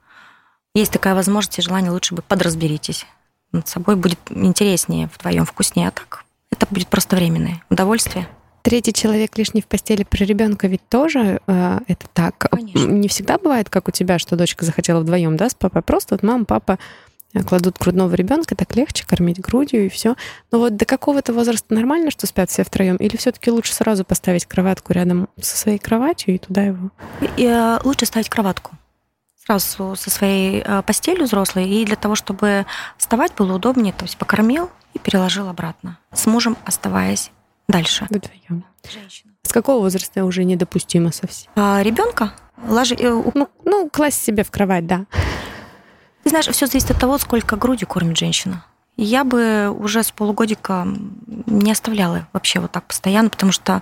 есть такая возможность и желание, лучше бы подразберитесь над собой будет интереснее, вдвоем вкуснее. А так это будет просто временное удовольствие третий человек лишний в постели при ребенка ведь тоже э, это так. Конечно. Не всегда бывает, как у тебя, что дочка захотела вдвоем, да, с папой. Просто вот мама, папа э, кладут грудного ребенка, так легче кормить грудью и все. Но вот до какого-то возраста нормально, что спят все втроем, или все-таки лучше сразу поставить кроватку рядом со своей кроватью и туда его? И, э, лучше ставить кроватку сразу со своей э, постелью взрослой, и для того, чтобы вставать было удобнее, то есть покормил и переложил обратно. С мужем оставаясь дальше. Вдвоем. Женщина. С какого возраста уже недопустимо совсем? А, ребенка ложи... Э, ну, ну, класть себе в кровать, да. Ты знаешь, все зависит от того, сколько грудью кормит женщина. Я бы уже с полугодика не оставляла вообще вот так постоянно, потому что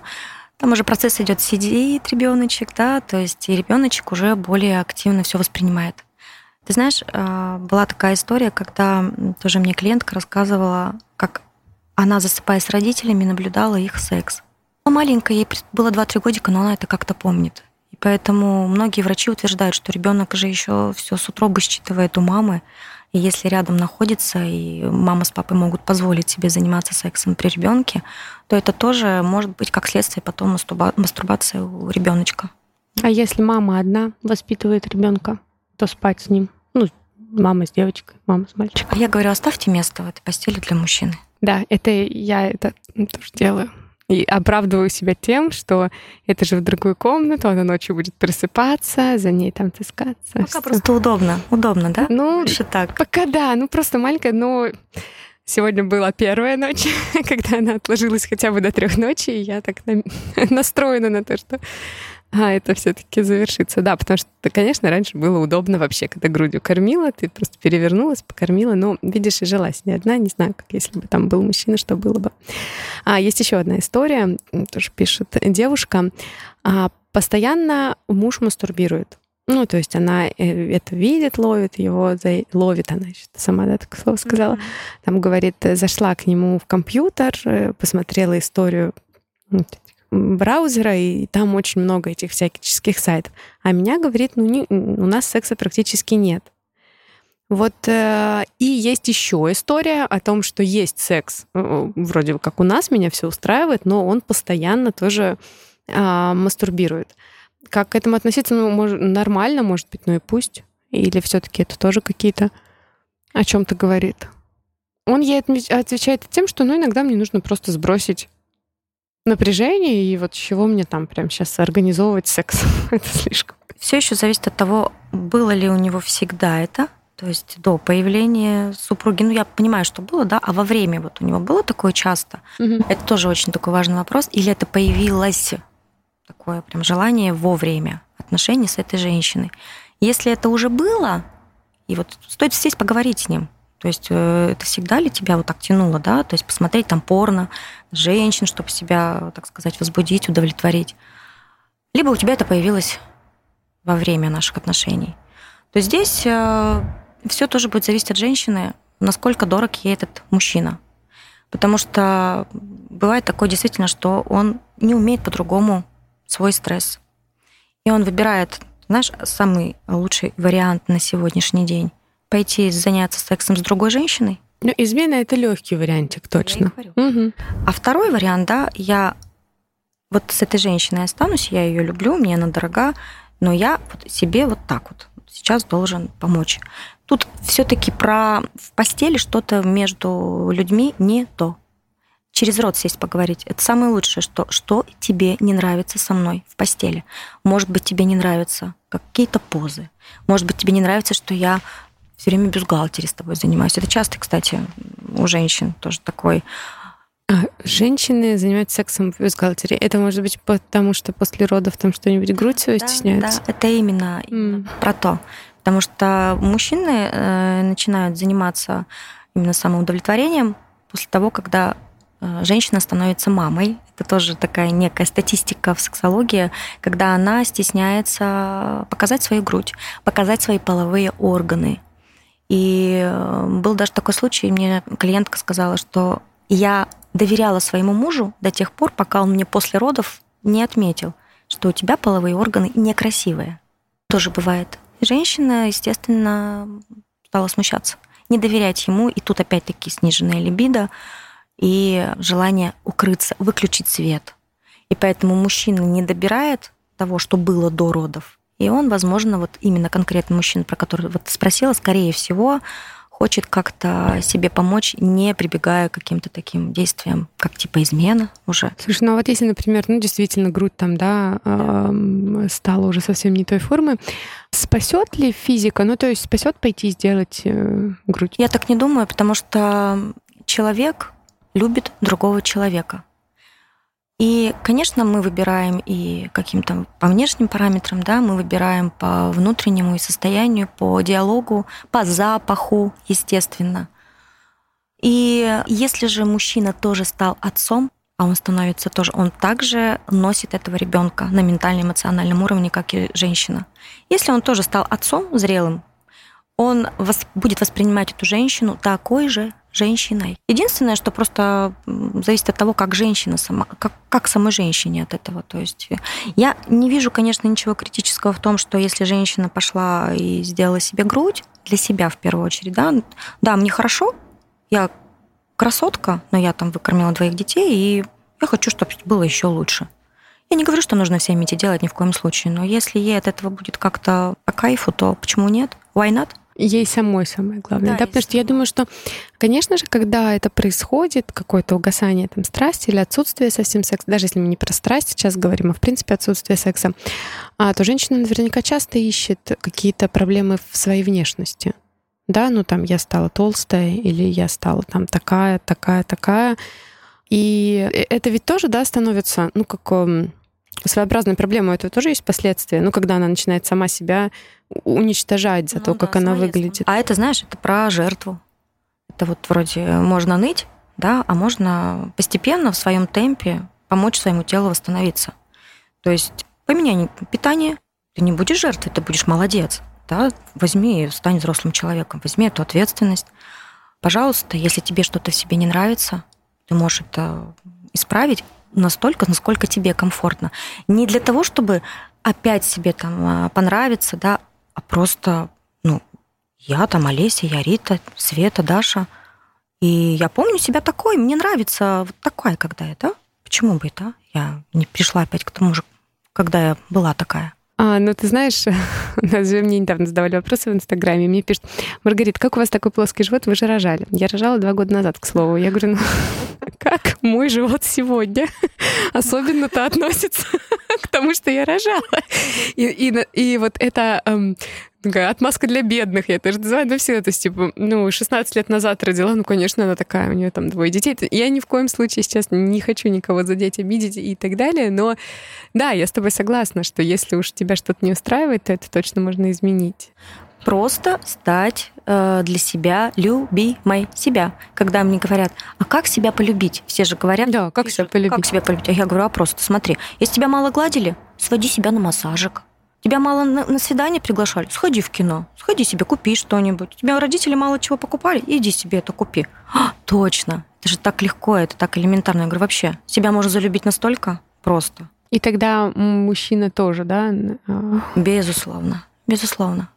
там уже процесс идет, сидит ребеночек, да, то есть и ребеночек уже более активно все воспринимает. Ты знаешь, а, была такая история, когда тоже мне клиентка рассказывала, как она, засыпая с родителями, наблюдала их секс. Она маленькая, ей было 2-3 годика, но она это как-то помнит. И поэтому многие врачи утверждают, что ребенок же еще все с утробы считывает у мамы. И если рядом находится, и мама с папой могут позволить себе заниматься сексом при ребенке, то это тоже может быть как следствие потом мастурбации у ребеночка. А если мама одна воспитывает ребенка, то спать с ним? Ну, мама с девочкой, мама с мальчиком. А я говорю, оставьте место в этой постели для мужчины. Да, это я это тоже делаю. И оправдываю себя тем, что это же в другую комнату, она ночью будет просыпаться, за ней там таскаться. Пока все. просто удобно. Удобно, да? Ну, Больше так. Пока да, ну просто маленькая, но Сегодня была первая ночь, когда она отложилась хотя бы до трех ночи, и я так на... настроена на то, что а это все-таки завершится. Да, потому что, конечно, раньше было удобно вообще, когда грудью кормила, ты просто перевернулась, покормила. Но, видишь, и жилась не одна, не знаю, как если бы там был мужчина, что было бы. А есть еще одна история, тоже пишет девушка. А, постоянно муж мастурбирует. Ну, то есть она э, это видит, ловит его, ловит она еще сама, да, так слово сказала. Mm-hmm. Там говорит, зашла к нему в компьютер, э, посмотрела историю браузера, и там очень много этих всяких сайтов. А меня говорит, ну, не, у нас секса практически нет. Вот э, и есть еще история о том, что есть секс, э, вроде как у нас меня все устраивает, но он постоянно тоже э, мастурбирует. Как к этому относиться? Ну, может, нормально, может быть, ну и пусть. Или все-таки это тоже какие-то о чем-то говорит. Он ей отвечает тем, что ну иногда мне нужно просто сбросить напряжение, и вот чего мне там прям сейчас организовывать секс. это слишком. Все еще зависит от того, было ли у него всегда это, то есть до появления супруги, ну я понимаю, что было, да, а во время вот у него было такое часто. Угу. Это тоже очень такой важный вопрос. Или это появилось такое прям желание во время отношений с этой женщиной. Если это уже было, и вот стоит сесть поговорить с ним, то есть э, это всегда ли тебя вот так тянуло, да? То есть посмотреть там порно, женщин, чтобы себя, так сказать, возбудить, удовлетворить. Либо у тебя это появилось во время наших отношений. То есть здесь э, все тоже будет зависеть от женщины, насколько дорог ей этот мужчина. Потому что бывает такое действительно, что он не умеет по-другому свой стресс. И он выбирает, знаешь, самый лучший вариант на сегодняшний день пойти заняться сексом с другой женщиной. Ну, измена это легкий вариантик, точно. Угу. А второй вариант, да, я вот с этой женщиной останусь, я ее люблю, мне она дорога, но я вот себе вот так вот сейчас должен помочь. Тут все-таки про в постели что-то между людьми не то. Через рот сесть поговорить. Это самое лучшее, что, что тебе не нравится со мной в постели. Может быть, тебе не нравятся какие-то позы. Может быть, тебе не нравится, что я все время бюстгальтере с тобой занимаюсь. Это часто, кстати, у женщин тоже такой. А женщины занимаются сексом в бюстгальтере. Это может быть потому, что после родов там что-нибудь грудь да, стесняются? Да, это именно, именно про то. Потому что мужчины э, начинают заниматься именно самоудовлетворением после того, когда э, женщина становится мамой. Это тоже такая некая статистика в сексологии, когда она стесняется показать свою грудь, показать свои половые органы. И э, был даже такой случай, мне клиентка сказала, что я доверяла своему мужу до тех пор, пока он мне после родов не отметил, что у тебя половые органы некрасивые. Тоже бывает. Женщина, естественно, стала смущаться, не доверять ему, и тут опять-таки сниженная либидо и желание укрыться, выключить свет. И поэтому мужчина не добирает того, что было до родов. И он, возможно, вот именно конкретный мужчина, про который вот спросила, скорее всего, хочет как-то себе помочь, не прибегая к каким-то таким действиям, как типа измена уже. Слушай, ну а вот если, например, ну действительно грудь там, да, э, стала уже совсем не той формы, спасет ли физика? Ну то есть спасет пойти сделать э, грудь? Я так не думаю, потому что человек любит другого человека. И, конечно, мы выбираем и каким-то по внешним параметрам, да, мы выбираем по внутреннему и состоянию, по диалогу, по запаху, естественно. И если же мужчина тоже стал отцом, а он становится тоже, он также носит этого ребенка на ментально-эмоциональном уровне, как и женщина. Если он тоже стал отцом зрелым, он будет воспринимать эту женщину такой же женщиной. Единственное, что просто зависит от того, как женщина сама, как, как самой женщине от этого. То есть я не вижу, конечно, ничего критического в том, что если женщина пошла и сделала себе грудь, для себя в первую очередь, да, да, мне хорошо, я красотка, но я там выкормила двоих детей, и я хочу, чтобы было еще лучше. Я не говорю, что нужно всем идти делать ни в коем случае, но если ей от этого будет как-то по кайфу, то почему нет? Why not? Ей самой самое главное, да, да потому что я думаю, что, конечно же, когда это происходит, какое-то угасание там страсти или отсутствие совсем секса, даже если мы не про страсть сейчас говорим, а в принципе отсутствие секса, а, то женщина наверняка часто ищет какие-то проблемы в своей внешности. Да, ну там я стала толстая или я стала там такая, такая, такая. И э, это ведь тоже, да, становится, ну, как своеобразная проблема, у этого тоже есть последствия. Ну, когда она начинает сама себя уничтожать за ну, то, да, как она выглядит. А это, знаешь, это про жертву. Это вот вроде можно ныть, да, а можно постепенно в своем темпе помочь своему телу восстановиться. То есть поменяй питание, ты не будешь жертвой, ты будешь молодец. Да? Возьми и стань взрослым человеком, возьми эту ответственность. Пожалуйста, если тебе что-то в себе не нравится, ты можешь это исправить настолько, насколько тебе комфортно. Не для того, чтобы опять себе там а, понравиться, да, а просто, ну, я там Олеся, я Рита, Света, Даша. И я помню себя такой, мне нравится вот такая, когда я, да? Почему бы это? Я не пришла опять к тому же, когда я была такая. А, ну, ты знаешь, нас же мне недавно задавали вопросы в Инстаграме, мне пишут, Маргарита, как у вас такой плоский живот? Вы же рожали. Я рожала два года назад, к слову. Я говорю, ну, как мой живот сегодня особенно-то относится к тому, что я рожала. И, и, и вот это эм, такая отмазка для бедных, я это же называю, да, все, то есть, типа, ну, 16 лет назад родила, ну, конечно, она такая, у нее там двое детей. Я ни в коем случае сейчас не хочу никого задеть, обидеть и так далее, но да, я с тобой согласна, что если уж тебя что-то не устраивает, то это точно можно изменить просто стать э, для себя любимой себя. Когда мне говорят, а как себя полюбить? Все же говорят, да, как себя полюбить? Как себя полюбить? А я говорю, а просто смотри, если тебя мало гладили, своди себя на массажик. Тебя мало на, на свидание приглашали? Сходи в кино, сходи себе, купи что-нибудь. Тебя родители мало чего покупали? Иди себе это купи. А, точно, это же так легко, это так элементарно. Я говорю, вообще, себя можно залюбить настолько просто. И тогда мужчина тоже, да? А. Безусловно, безусловно.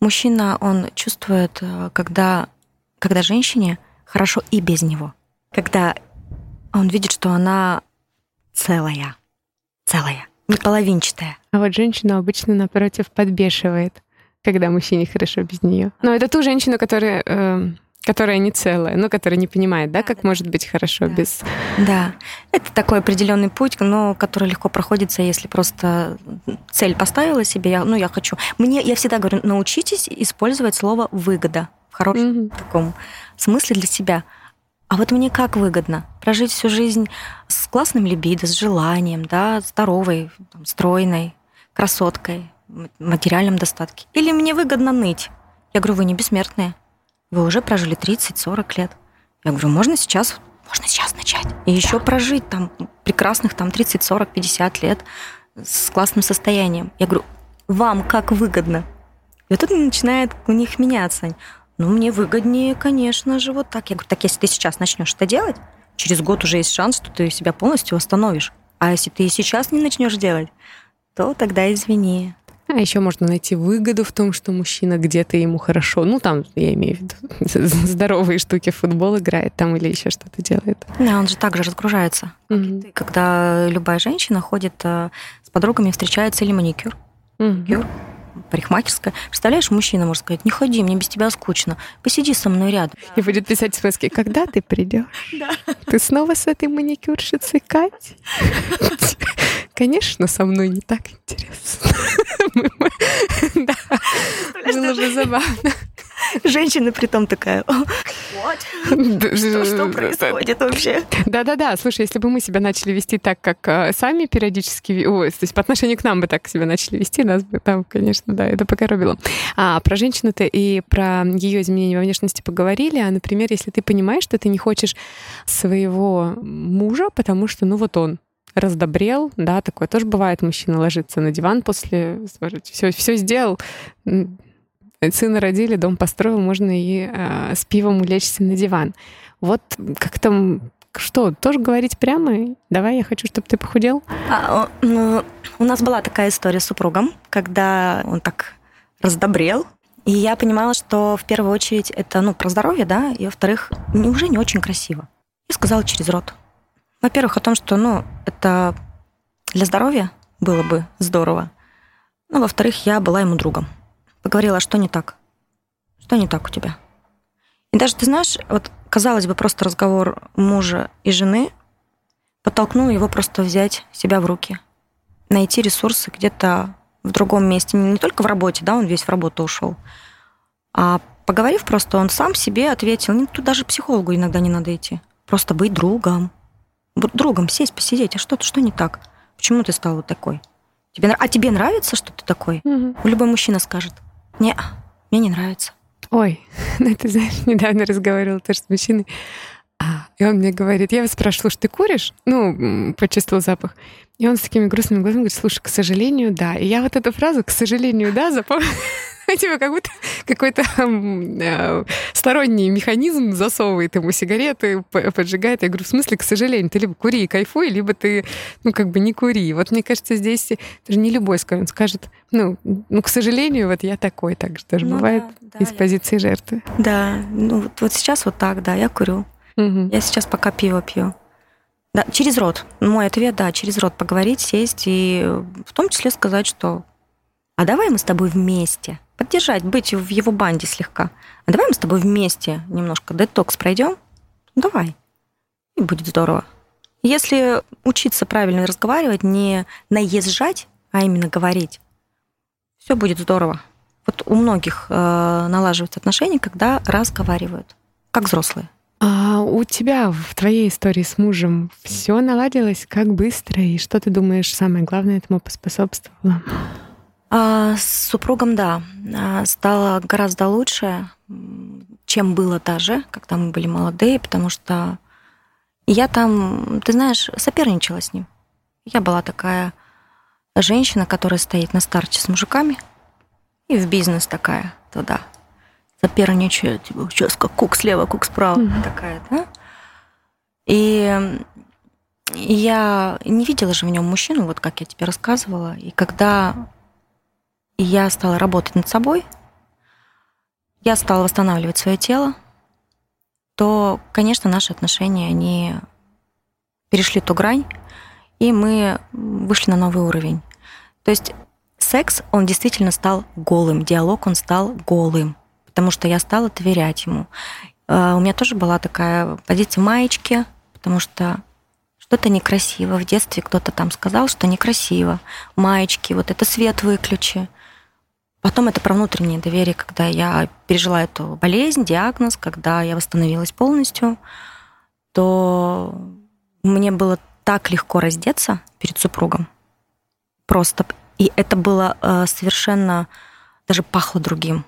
Мужчина, он чувствует, э, когда, когда женщине хорошо и без него. Когда он видит, что она целая, целая, не половинчатая. А вот женщина обычно, напротив, подбешивает, когда мужчине хорошо без нее. Но это ту женщину, которая э, которая не целая, но которая не понимает, да, как может быть хорошо да. без... Да, это такой определенный путь, но который легко проходится, если просто цель поставила себе, я, ну, я хочу... Мне, я всегда говорю, научитесь использовать слово «выгода» в хорошем mm-hmm. таком смысле для себя. А вот мне как выгодно прожить всю жизнь с классным либидо, с желанием, да, здоровой, там, стройной, красоткой, материальном достатке? Или мне выгодно ныть? Я говорю, вы не бессмертные. Вы уже прожили 30-40 лет. Я говорю, можно сейчас, можно сейчас начать. И еще прожить там прекрасных там 30, 40, 50 лет с классным состоянием. Я говорю, вам как выгодно? И вот тут начинает у них меняться. Ну, мне выгоднее, конечно же, вот так. Я говорю, так если ты сейчас начнешь это делать, через год уже есть шанс, что ты себя полностью восстановишь. А если ты сейчас не начнешь делать, то тогда извини. А еще можно найти выгоду в том, что мужчина где-то ему хорошо. Ну, там, я имею в виду, здоровые штуки в футбол играет там или еще что-то делает. Да, он же также разгружается. Mm-hmm. Когда любая женщина ходит э, с подругами, встречается или маникюр, mm-hmm. Парикмахерская. Представляешь, мужчина может сказать, не ходи, мне без тебя скучно. Посиди со мной рядом. И будет писать в списке, когда ты придешь? Да. Ты снова с этой маникюрщицей Кать? Конечно, со мной не так интересно. Да, было бы забавно. Женщина при том такая, вот, что происходит вообще? Да-да-да, слушай, если бы мы себя начали вести так, как а, сами периодически, ой, то есть по отношению к нам бы так себя начали вести, нас бы там, конечно, да, это покоробило. А про женщину-то и про ее изменение во внешности поговорили, а, например, если ты понимаешь, что ты не хочешь своего мужа, потому что, ну вот он, раздобрел, да, такое тоже бывает, мужчина ложится на диван после, все, все сделал, сына родили, дом построил, можно и э, с пивом улечься на диван. Вот как там, что, тоже говорить прямо? Давай, я хочу, чтобы ты похудел. А, ну, у нас была такая история с супругом, когда он так раздобрел, и я понимала, что в первую очередь это, ну, про здоровье, да, и во-вторых, уже не очень красиво. Я сказала через рот. Во-первых, о том, что, ну, это для здоровья было бы здорово. Ну, во-вторых, я была ему другом. Поговорила, а что не так? Что не так у тебя? И даже, ты знаешь, вот, казалось бы, просто разговор мужа и жены подтолкнул его просто взять себя в руки, найти ресурсы где-то в другом месте, не только в работе, да, он весь в работу ушел, а поговорив просто, он сам себе ответил, ну, тут даже психологу иногда не надо идти, просто быть другом, другом сесть, посидеть, а что, что не так? Почему ты стал вот такой? Тебе, а тебе нравится, что ты такой? Угу. Любой мужчина скажет, не, мне не нравится. Ой, ну ты знаешь, недавно разговаривала тоже с мужчиной, а, и он мне говорит, я вас спрашивала, что ты куришь? Ну, почувствовал запах. И он с такими грустными глазами говорит, слушай, к сожалению, да. И я вот эту фразу, к сожалению, да, запомнила типа как будто какой-то э, сторонний механизм засовывает ему сигареты, поджигает. Я говорю, в смысле, к сожалению, ты либо кури и кайфуй, либо ты, ну, как бы не кури. Вот мне кажется, здесь даже не любой скажет, скажет, ну, ну, к сожалению, вот я такой так же тоже ну, бывает да, из да, позиции я... жертвы. Да, ну вот, вот сейчас вот так, да, я курю. Угу. Я сейчас пока пиво пью. Да, через рот. Мой ответ, да, через рот поговорить, сесть и в том числе сказать, что а давай мы с тобой вместе поддержать, быть в его банде слегка. А давай мы с тобой вместе немножко детокс пройдем? Давай. И будет здорово. Если учиться правильно разговаривать, не наезжать, а именно говорить, все будет здорово. Вот у многих э, налаживаются отношения, когда разговаривают, как взрослые. А у тебя в твоей истории с мужем все наладилось как быстро, и что ты думаешь самое главное этому поспособствовало? А, с супругом, да, а, стало гораздо лучше, чем было даже, когда мы были молодые, потому что я там, ты знаешь, соперничала с ним. Я была такая женщина, которая стоит на старте с мужиками, и в бизнес такая туда. Соперничает, типа, сейчас как кук слева, кук справа, mm-hmm. такая, да? И я не видела же в нем мужчину, вот как я тебе рассказывала. И когда и я стала работать над собой, я стала восстанавливать свое тело, то, конечно, наши отношения, они перешли ту грань, и мы вышли на новый уровень. То есть секс, он действительно стал голым, диалог, он стал голым, потому что я стала доверять ему. А, у меня тоже была такая позиция маечки, потому что что-то некрасиво. В детстве кто-то там сказал, что некрасиво. Маечки, вот это свет выключи. Потом это про внутреннее доверие, когда я пережила эту болезнь, диагноз, когда я восстановилась полностью, то мне было так легко раздеться перед супругом. Просто. И это было э, совершенно... Даже пахло другим.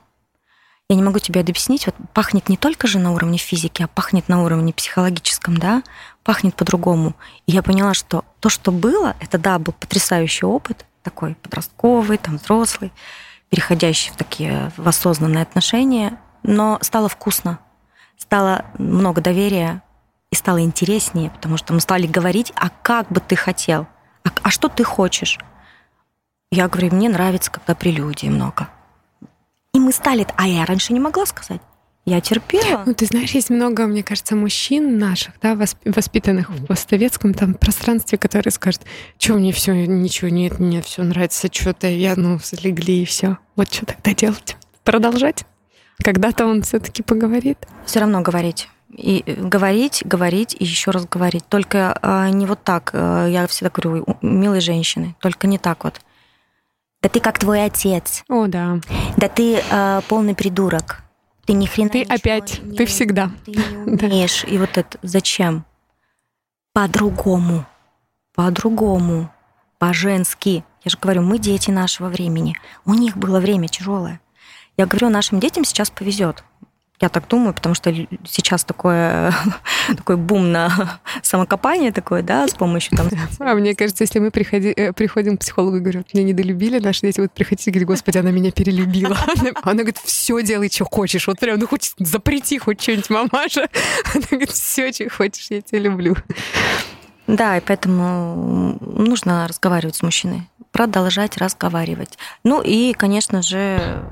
Я не могу тебе объяснить. Вот пахнет не только же на уровне физики, а пахнет на уровне психологическом, да? Пахнет по-другому. И я поняла, что то, что было, это, да, был потрясающий опыт, такой подростковый, там, взрослый переходящий в такие в осознанные отношения, но стало вкусно, стало много доверия и стало интереснее, потому что мы стали говорить, а как бы ты хотел, а, а что ты хочешь. Я говорю, мне нравится, когда прелюдий много. И мы стали... А я раньше не могла сказать. Я терпела. Ну, ты знаешь, есть много, мне кажется, мужчин наших, да, воспитанных в постсоветском там пространстве, которые скажут, что мне все, ничего нет, мне все нравится, что-то я, ну, слегли и все. Вот что тогда делать? Продолжать? Когда-то он все-таки поговорит? Все равно говорить. И говорить, говорить и еще раз говорить. Только э, не вот так. Э, я всегда говорю, милые женщины, только не так вот. Да ты как твой отец. О, да. Да ты э, полный придурок. Ты ни хрена Ты опять, не, ты всегда. Ты не умеешь. И вот это зачем? По-другому. По-другому. По-женски. Я же говорю, мы дети нашего времени. У них было время тяжелое. Я говорю, нашим детям сейчас повезет. Я так думаю, потому что сейчас такое, такой бум на самокопание такое, да, с помощью там... А мне кажется, если мы приходи, э, приходим к психологу и говорим, меня недолюбили, наши дети вот приходите и господи, она меня перелюбила. Она, она говорит, все делай, что хочешь. Вот прям, ну хоть запрети хоть что-нибудь, мамаша. Она говорит, все, что хочешь, я тебя люблю. Да, и поэтому нужно разговаривать с мужчиной, продолжать разговаривать. Ну и, конечно же,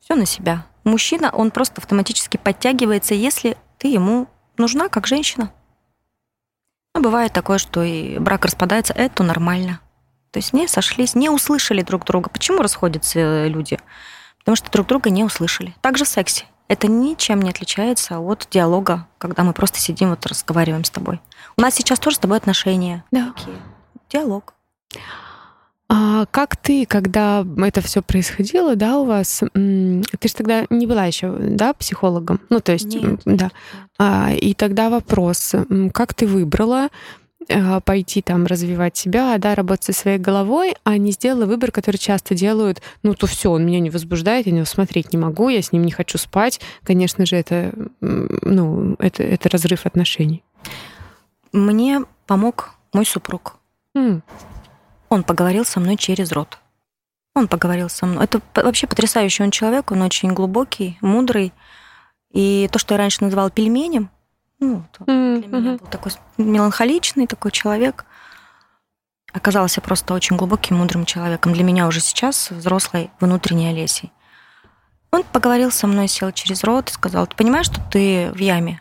все на себя мужчина, он просто автоматически подтягивается, если ты ему нужна как женщина. Но бывает такое, что и брак распадается, это нормально. То есть не сошлись, не услышали друг друга. Почему расходятся люди? Потому что друг друга не услышали. Также в сексе. Это ничем не отличается от диалога, когда мы просто сидим, вот разговариваем с тобой. У нас сейчас тоже с тобой отношения. Да. Такие. Диалог. А как ты, когда это все происходило, да, у вас, ты же тогда не была еще, да, психологом, ну то есть, нет, да, А, и тогда вопрос, как ты выбрала а, пойти там развивать себя, да, работать со своей головой, а не сделала выбор, который часто делают, ну то все, он меня не возбуждает, я него смотреть не могу, я с ним не хочу спать, конечно же, это, ну, это, это разрыв отношений. Мне помог мой супруг. Mm. Он поговорил со мной через рот. Он поговорил со мной. Это вообще потрясающий он человек, он очень глубокий, мудрый. И то, что я раньше называла пельменем, ну, mm-hmm. для меня был такой меланхоличный такой человек, оказался просто очень глубоким, мудрым человеком. Для меня уже сейчас взрослой внутренней Олесей. Он поговорил со мной, сел через рот и сказал, ты понимаешь, что ты в яме?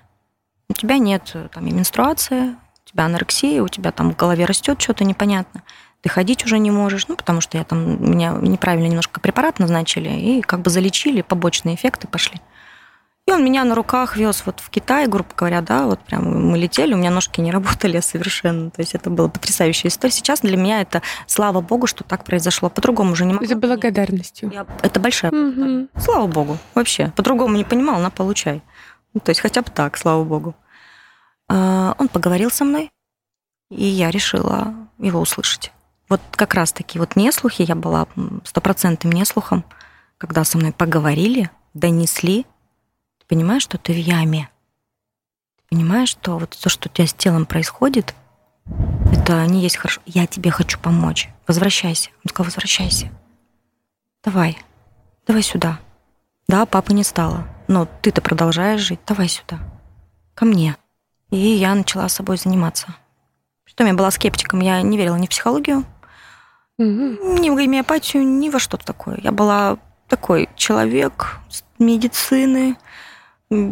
У тебя нет там и менструации, у тебя анорексия, у тебя там в голове растет что-то непонятно ты ходить уже не можешь, ну, потому что я там, меня неправильно немножко препарат назначили, и как бы залечили, побочные эффекты пошли. И он меня на руках вез вот в Китай, грубо говоря, да, вот прям мы летели, у меня ножки не работали совершенно, то есть это была потрясающая история. Сейчас для меня это, слава богу, что так произошло, по-другому уже не могу. Это благодарностью. Я, это большая угу. Слава богу, вообще, по-другому не понимал, на получай. Ну, то есть хотя бы так, слава богу. А, он поговорил со мной, и я решила его услышать. Вот как раз-таки вот неслухи, я была стопроцентным неслухом, когда со мной поговорили, донесли, ты понимаешь, что ты в яме. Ты понимаешь, что вот то, что у тебя с телом происходит, это не есть хорошо. Я тебе хочу помочь. Возвращайся. Он сказал, возвращайся. Давай. Давай сюда. Да, папы не стало. Но ты-то продолжаешь жить. Давай сюда. Ко мне. И я начала собой заниматься. Что я была скептиком. Я не верила ни в психологию, Ни в гомеопатию, ни во что-то такое. Я была такой человек медицины,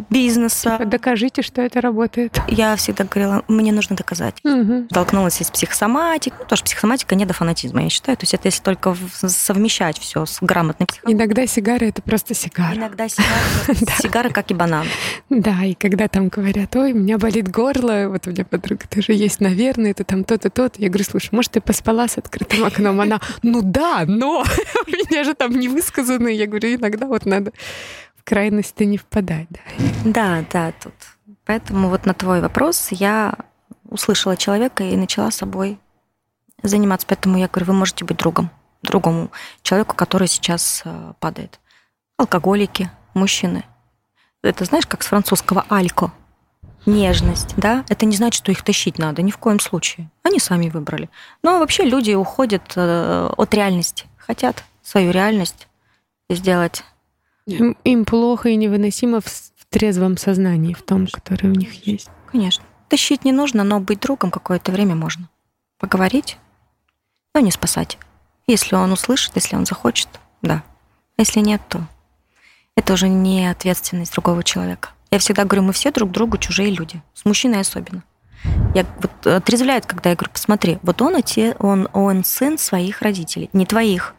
бизнеса. Типа, докажите, что это работает. Я всегда говорила, мне нужно доказать. Угу. Столкнулась с психосоматикой. Ну, тоже психосоматика не до фанатизма, я считаю. То есть это если только совмещать все с грамотной психологией. Иногда сигары это просто сигара. Иногда сигары, сигары как и банан. Да, и когда там говорят, ой, у меня болит горло, вот у меня подруга тоже есть, наверное, это там то-то, то-то. Я говорю, слушай, может, ты поспала с открытым окном? Она, ну да, но у меня же там не высказано. Я говорю, иногда вот надо крайности не впадать. Да, да, да тут. Поэтому вот на твой вопрос я услышала человека и начала собой заниматься. Поэтому я говорю, вы можете быть другом, другому человеку, который сейчас э, падает. Алкоголики, мужчины. Это знаешь, как с французского алько. Нежность, да? Это не значит, что их тащить надо, ни в коем случае. Они сами выбрали. Но вообще люди уходят э, от реальности, хотят свою реальность сделать им, им плохо и невыносимо в, в трезвом сознании, в том, которое у них есть. Конечно. Тащить не нужно, но быть другом какое-то время можно. Поговорить, но не спасать. Если он услышит, если он захочет, да. А если нет, то это уже не ответственность другого человека. Я всегда говорю, мы все друг другу чужие люди, с мужчиной особенно. Я вот отрезвляет, когда я говорю, посмотри, вот он, он, он сын своих родителей, не твоих,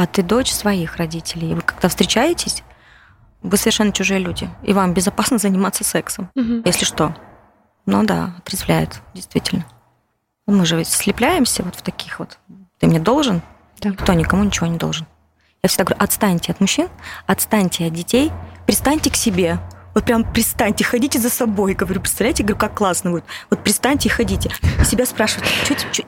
а ты дочь своих родителей. И вы когда встречаетесь, вы совершенно чужие люди, и вам безопасно заниматься сексом, угу. если что. Ну да, отрезвляет, действительно. Мы же ведь слепляемся вот в таких вот. Ты мне должен, да. никто никому ничего не должен. Я всегда говорю, отстаньте от мужчин, отстаньте от детей, пристаньте к себе. Вот прям пристаньте, ходите за собой. Говорю, представляете, говорю, как классно будет. Вот пристаньте и ходите. И себя спрашивают,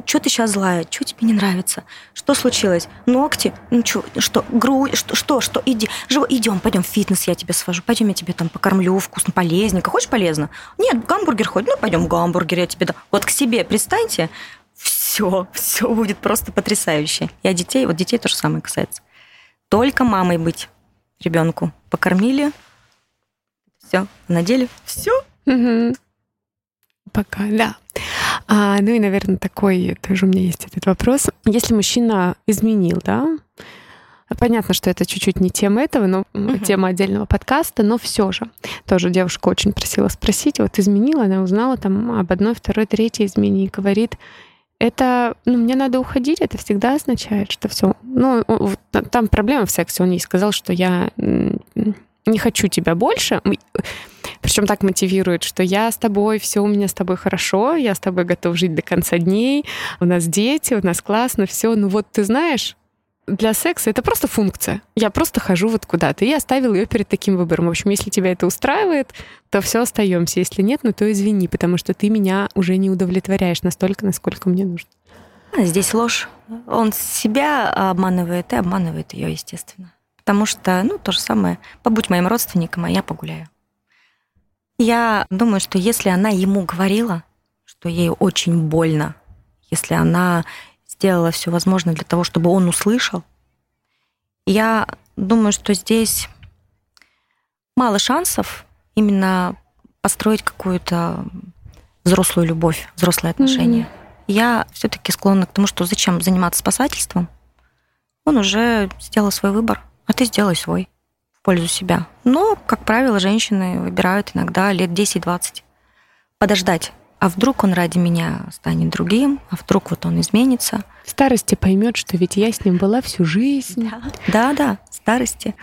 что ты сейчас злая, что тебе не нравится, что случилось, ногти, ну что, что, грудь, что, что, что, иди, живо, идем, пойдем в фитнес, я тебя свожу, пойдем, я тебе там покормлю вкусно, полезненько. Хочешь полезно? Нет, гамбургер хоть, ну пойдем гамбургер, я тебе дам. Вот к себе пристаньте, все, все будет просто потрясающе. От детей, вот детей то же самое касается. Только мамой быть ребенку. Покормили, все, надели, все. Угу. Пока, да. А, ну и, наверное, такой тоже у меня есть этот вопрос. Если мужчина изменил, да, Понятно, что это чуть-чуть не тема этого, но угу. тема отдельного подкаста, но все же. Тоже девушка очень просила спросить, вот изменила, она узнала там об одной, второй, третьей измене и говорит, это, ну, мне надо уходить, это всегда означает, что все. Ну, там проблема в сексе. Он ей сказал, что я не хочу тебя больше. Причем так мотивирует, что я с тобой, все у меня с тобой хорошо, я с тобой готов жить до конца дней, у нас дети, у нас классно, все. Ну вот ты знаешь, для секса это просто функция. Я просто хожу вот куда-то. И оставил ее перед таким выбором. В общем, если тебя это устраивает, то все остаемся. Если нет, ну то извини, потому что ты меня уже не удовлетворяешь настолько, насколько мне нужно. А здесь ложь. Он себя обманывает и обманывает ее, естественно. Потому что, ну, то же самое, побудь моим родственником, а я погуляю. Я думаю, что если она ему говорила, что ей очень больно, если она сделала все возможное для того, чтобы он услышал. Я думаю, что здесь мало шансов именно построить какую-то взрослую любовь, взрослые отношения. Mm-hmm. Я все-таки склонна к тому, что зачем заниматься спасательством? Он уже сделал свой выбор, а ты сделай свой в пользу себя. Но, как правило, женщины выбирают иногда лет 10-20 подождать а вдруг он ради меня станет другим, а вдруг вот он изменится. В старости поймет, что ведь я с ним была всю жизнь. Да, да, да в старости.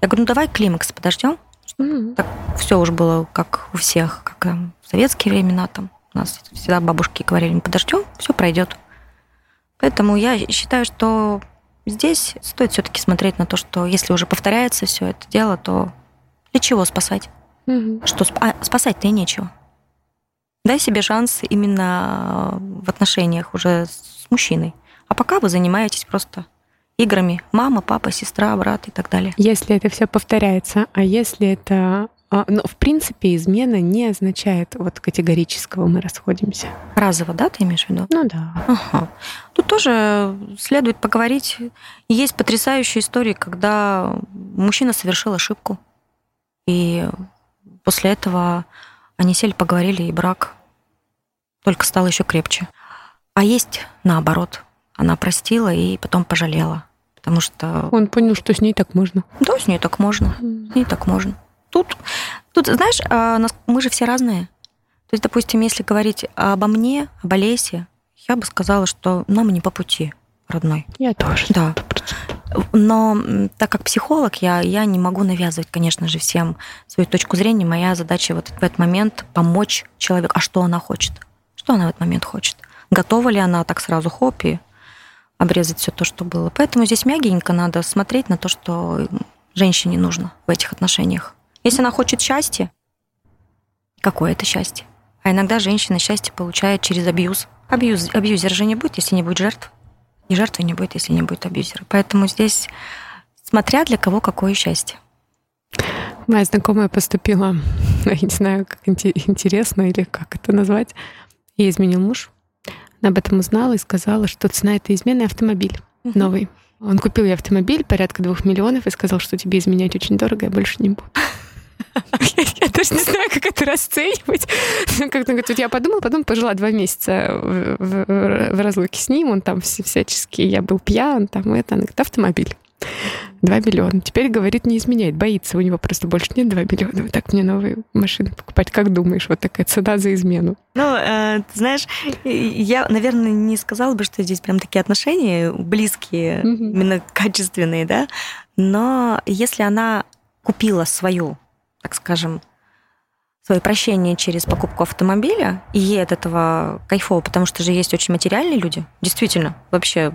Я говорю, ну давай климакс подождем. Mm-hmm. Так все уже было как у всех, как в советские времена там. У нас всегда бабушки говорили, мы подождем, все пройдет. Поэтому я считаю, что здесь стоит все-таки смотреть на то, что если уже повторяется все это дело, то для чего спасать? Mm-hmm. Что а, спасать-то и нечего. Дай себе шанс именно в отношениях уже с мужчиной. А пока вы занимаетесь просто играми мама, папа, сестра, брат и так далее. Если это все повторяется, а если это а, ну, в принципе, измена не означает вот категорического мы расходимся. Разово, да, ты имеешь в виду? Ну да. Ага. Тут тоже следует поговорить. Есть потрясающие истории, когда мужчина совершил ошибку, и после этого они сели, поговорили, и брак только стал еще крепче. А есть наоборот. Она простила и потом пожалела. Потому что... Он понял, что с ней так можно. Да, с ней так можно. С ней так можно. Тут, тут знаешь, а, мы же все разные. То есть, допустим, если говорить обо мне, об Олесе, я бы сказала, что нам не по пути, родной. Я тоже. Да. Но так как психолог, я, я не могу навязывать, конечно же, всем свою точку зрения. Моя задача вот в этот момент помочь человеку. А что она хочет? Что она в этот момент хочет? Готова ли она так сразу хоп и обрезать все то, что было? Поэтому здесь мягенько надо смотреть на то, что женщине нужно в этих отношениях. Если она хочет счастья, какое это счастье? А иногда женщина счастье получает через абьюз. Абьюз, абьюзер же не будет, если не будет жертв. И жертвы не будет, если не будет абьюзера. Поэтому здесь, смотря для кого какое счастье. Моя знакомая поступила, я не знаю, как интересно или как это назвать, ей изменил муж. Она об этом узнала и сказала, что цена этой измены автомобиль uh-huh. новый. Он купил ей автомобиль порядка двух миллионов и сказал, что тебе изменять очень дорого, я больше не буду. Я даже не знаю, как это расценивать. Как-то говорит, я подумала, потом пожила два месяца в разлуке с ним, он там всячески, я был пьян, там это, она говорит, автомобиль. 2 миллиона. Теперь, говорит, не изменяет, боится. У него просто больше нет 2 миллиона. Вот так мне новые машины покупать. Как думаешь, вот такая цена за измену? Ну, э, ты знаешь, я, наверное, не сказала бы, что здесь прям такие отношения близкие, mm-hmm. именно качественные, да. Но если она купила свою, так скажем, свое прощение через покупку автомобиля, и ей от этого кайфово, потому что же есть очень материальные люди. Действительно, вообще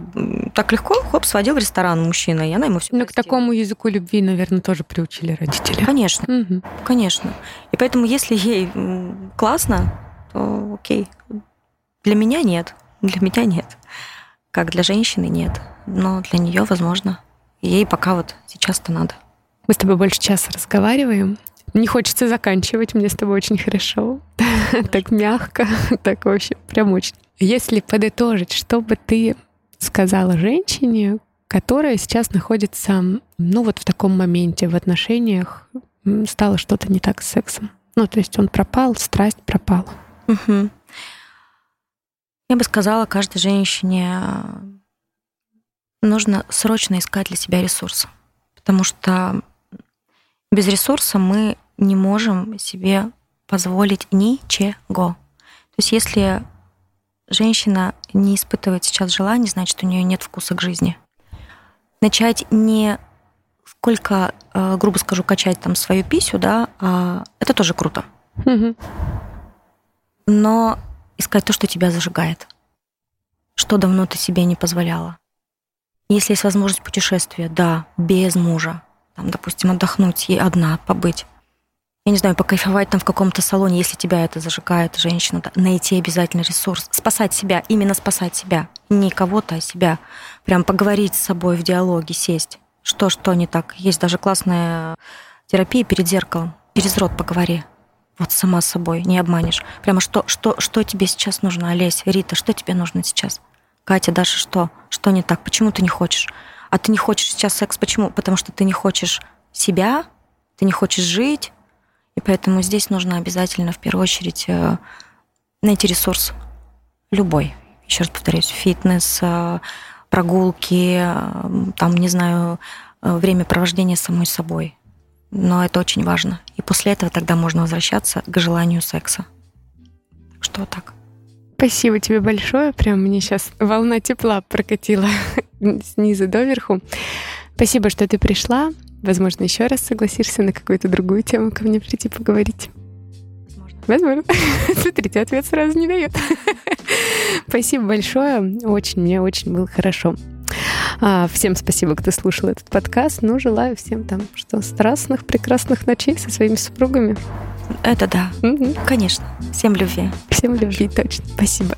так легко, хоп, сводил в ресторан мужчина, и она ему все Ну, к такому языку любви, наверное, тоже приучили родители. Конечно, угу. конечно. И поэтому, если ей классно, то окей. Для меня нет, для меня нет. Как для женщины нет, но для нее возможно. ей пока вот сейчас-то надо. Мы с тобой больше часа разговариваем. Не хочется заканчивать, мне с тобой очень хорошо. так мягко, так вообще прям очень. Если подытожить, что бы ты сказала женщине, которая сейчас находится, ну вот в таком моменте в отношениях, стало что-то не так с сексом. Ну, то есть он пропал, страсть пропала. Угу. Я бы сказала каждой женщине, нужно срочно искать для себя ресурсы. Потому что без ресурса мы не можем себе позволить ничего. То есть если женщина не испытывает сейчас желания, значит, у нее нет вкуса к жизни. Начать не сколько, э, грубо скажу, качать там свою писю, да, а это тоже круто. Но искать то, что тебя зажигает. Что давно ты себе не позволяла. Если есть возможность путешествия, да, без мужа, там, допустим, отдохнуть и одна побыть я не знаю, покайфовать там в каком-то салоне, если тебя это зажигает, женщина, найти обязательно ресурс, спасать себя, именно спасать себя, не кого-то, а себя, прям поговорить с собой в диалоге, сесть, что, что не так. Есть даже классная терапия перед зеркалом, через рот поговори, вот сама с собой, не обманешь. Прямо что, что, что тебе сейчас нужно, Олесь, Рита, что тебе нужно сейчас? Катя, Даша, что? Что не так? Почему ты не хочешь? А ты не хочешь сейчас секс, почему? Потому что ты не хочешь себя, ты не хочешь жить, и поэтому здесь нужно обязательно в первую очередь э, найти ресурс любой. Еще раз повторюсь, фитнес, э, прогулки, э, там, не знаю, время провождения самой собой. Но это очень важно. И после этого тогда можно возвращаться к желанию секса. Что так. Спасибо тебе большое. Прям мне сейчас волна тепла прокатила снизу доверху. Спасибо, что ты пришла. Возможно, еще раз согласишься на какую-то другую тему ко мне прийти поговорить. Возможно. Смотрите, ответ сразу не дает. Спасибо большое. Очень, мне очень было хорошо. А, всем спасибо, кто слушал этот подкаст. Ну, желаю всем там, что страстных, прекрасных ночей со своими супругами. Это да. Угу. Конечно. Всем любви. Всем любви, точно. Спасибо.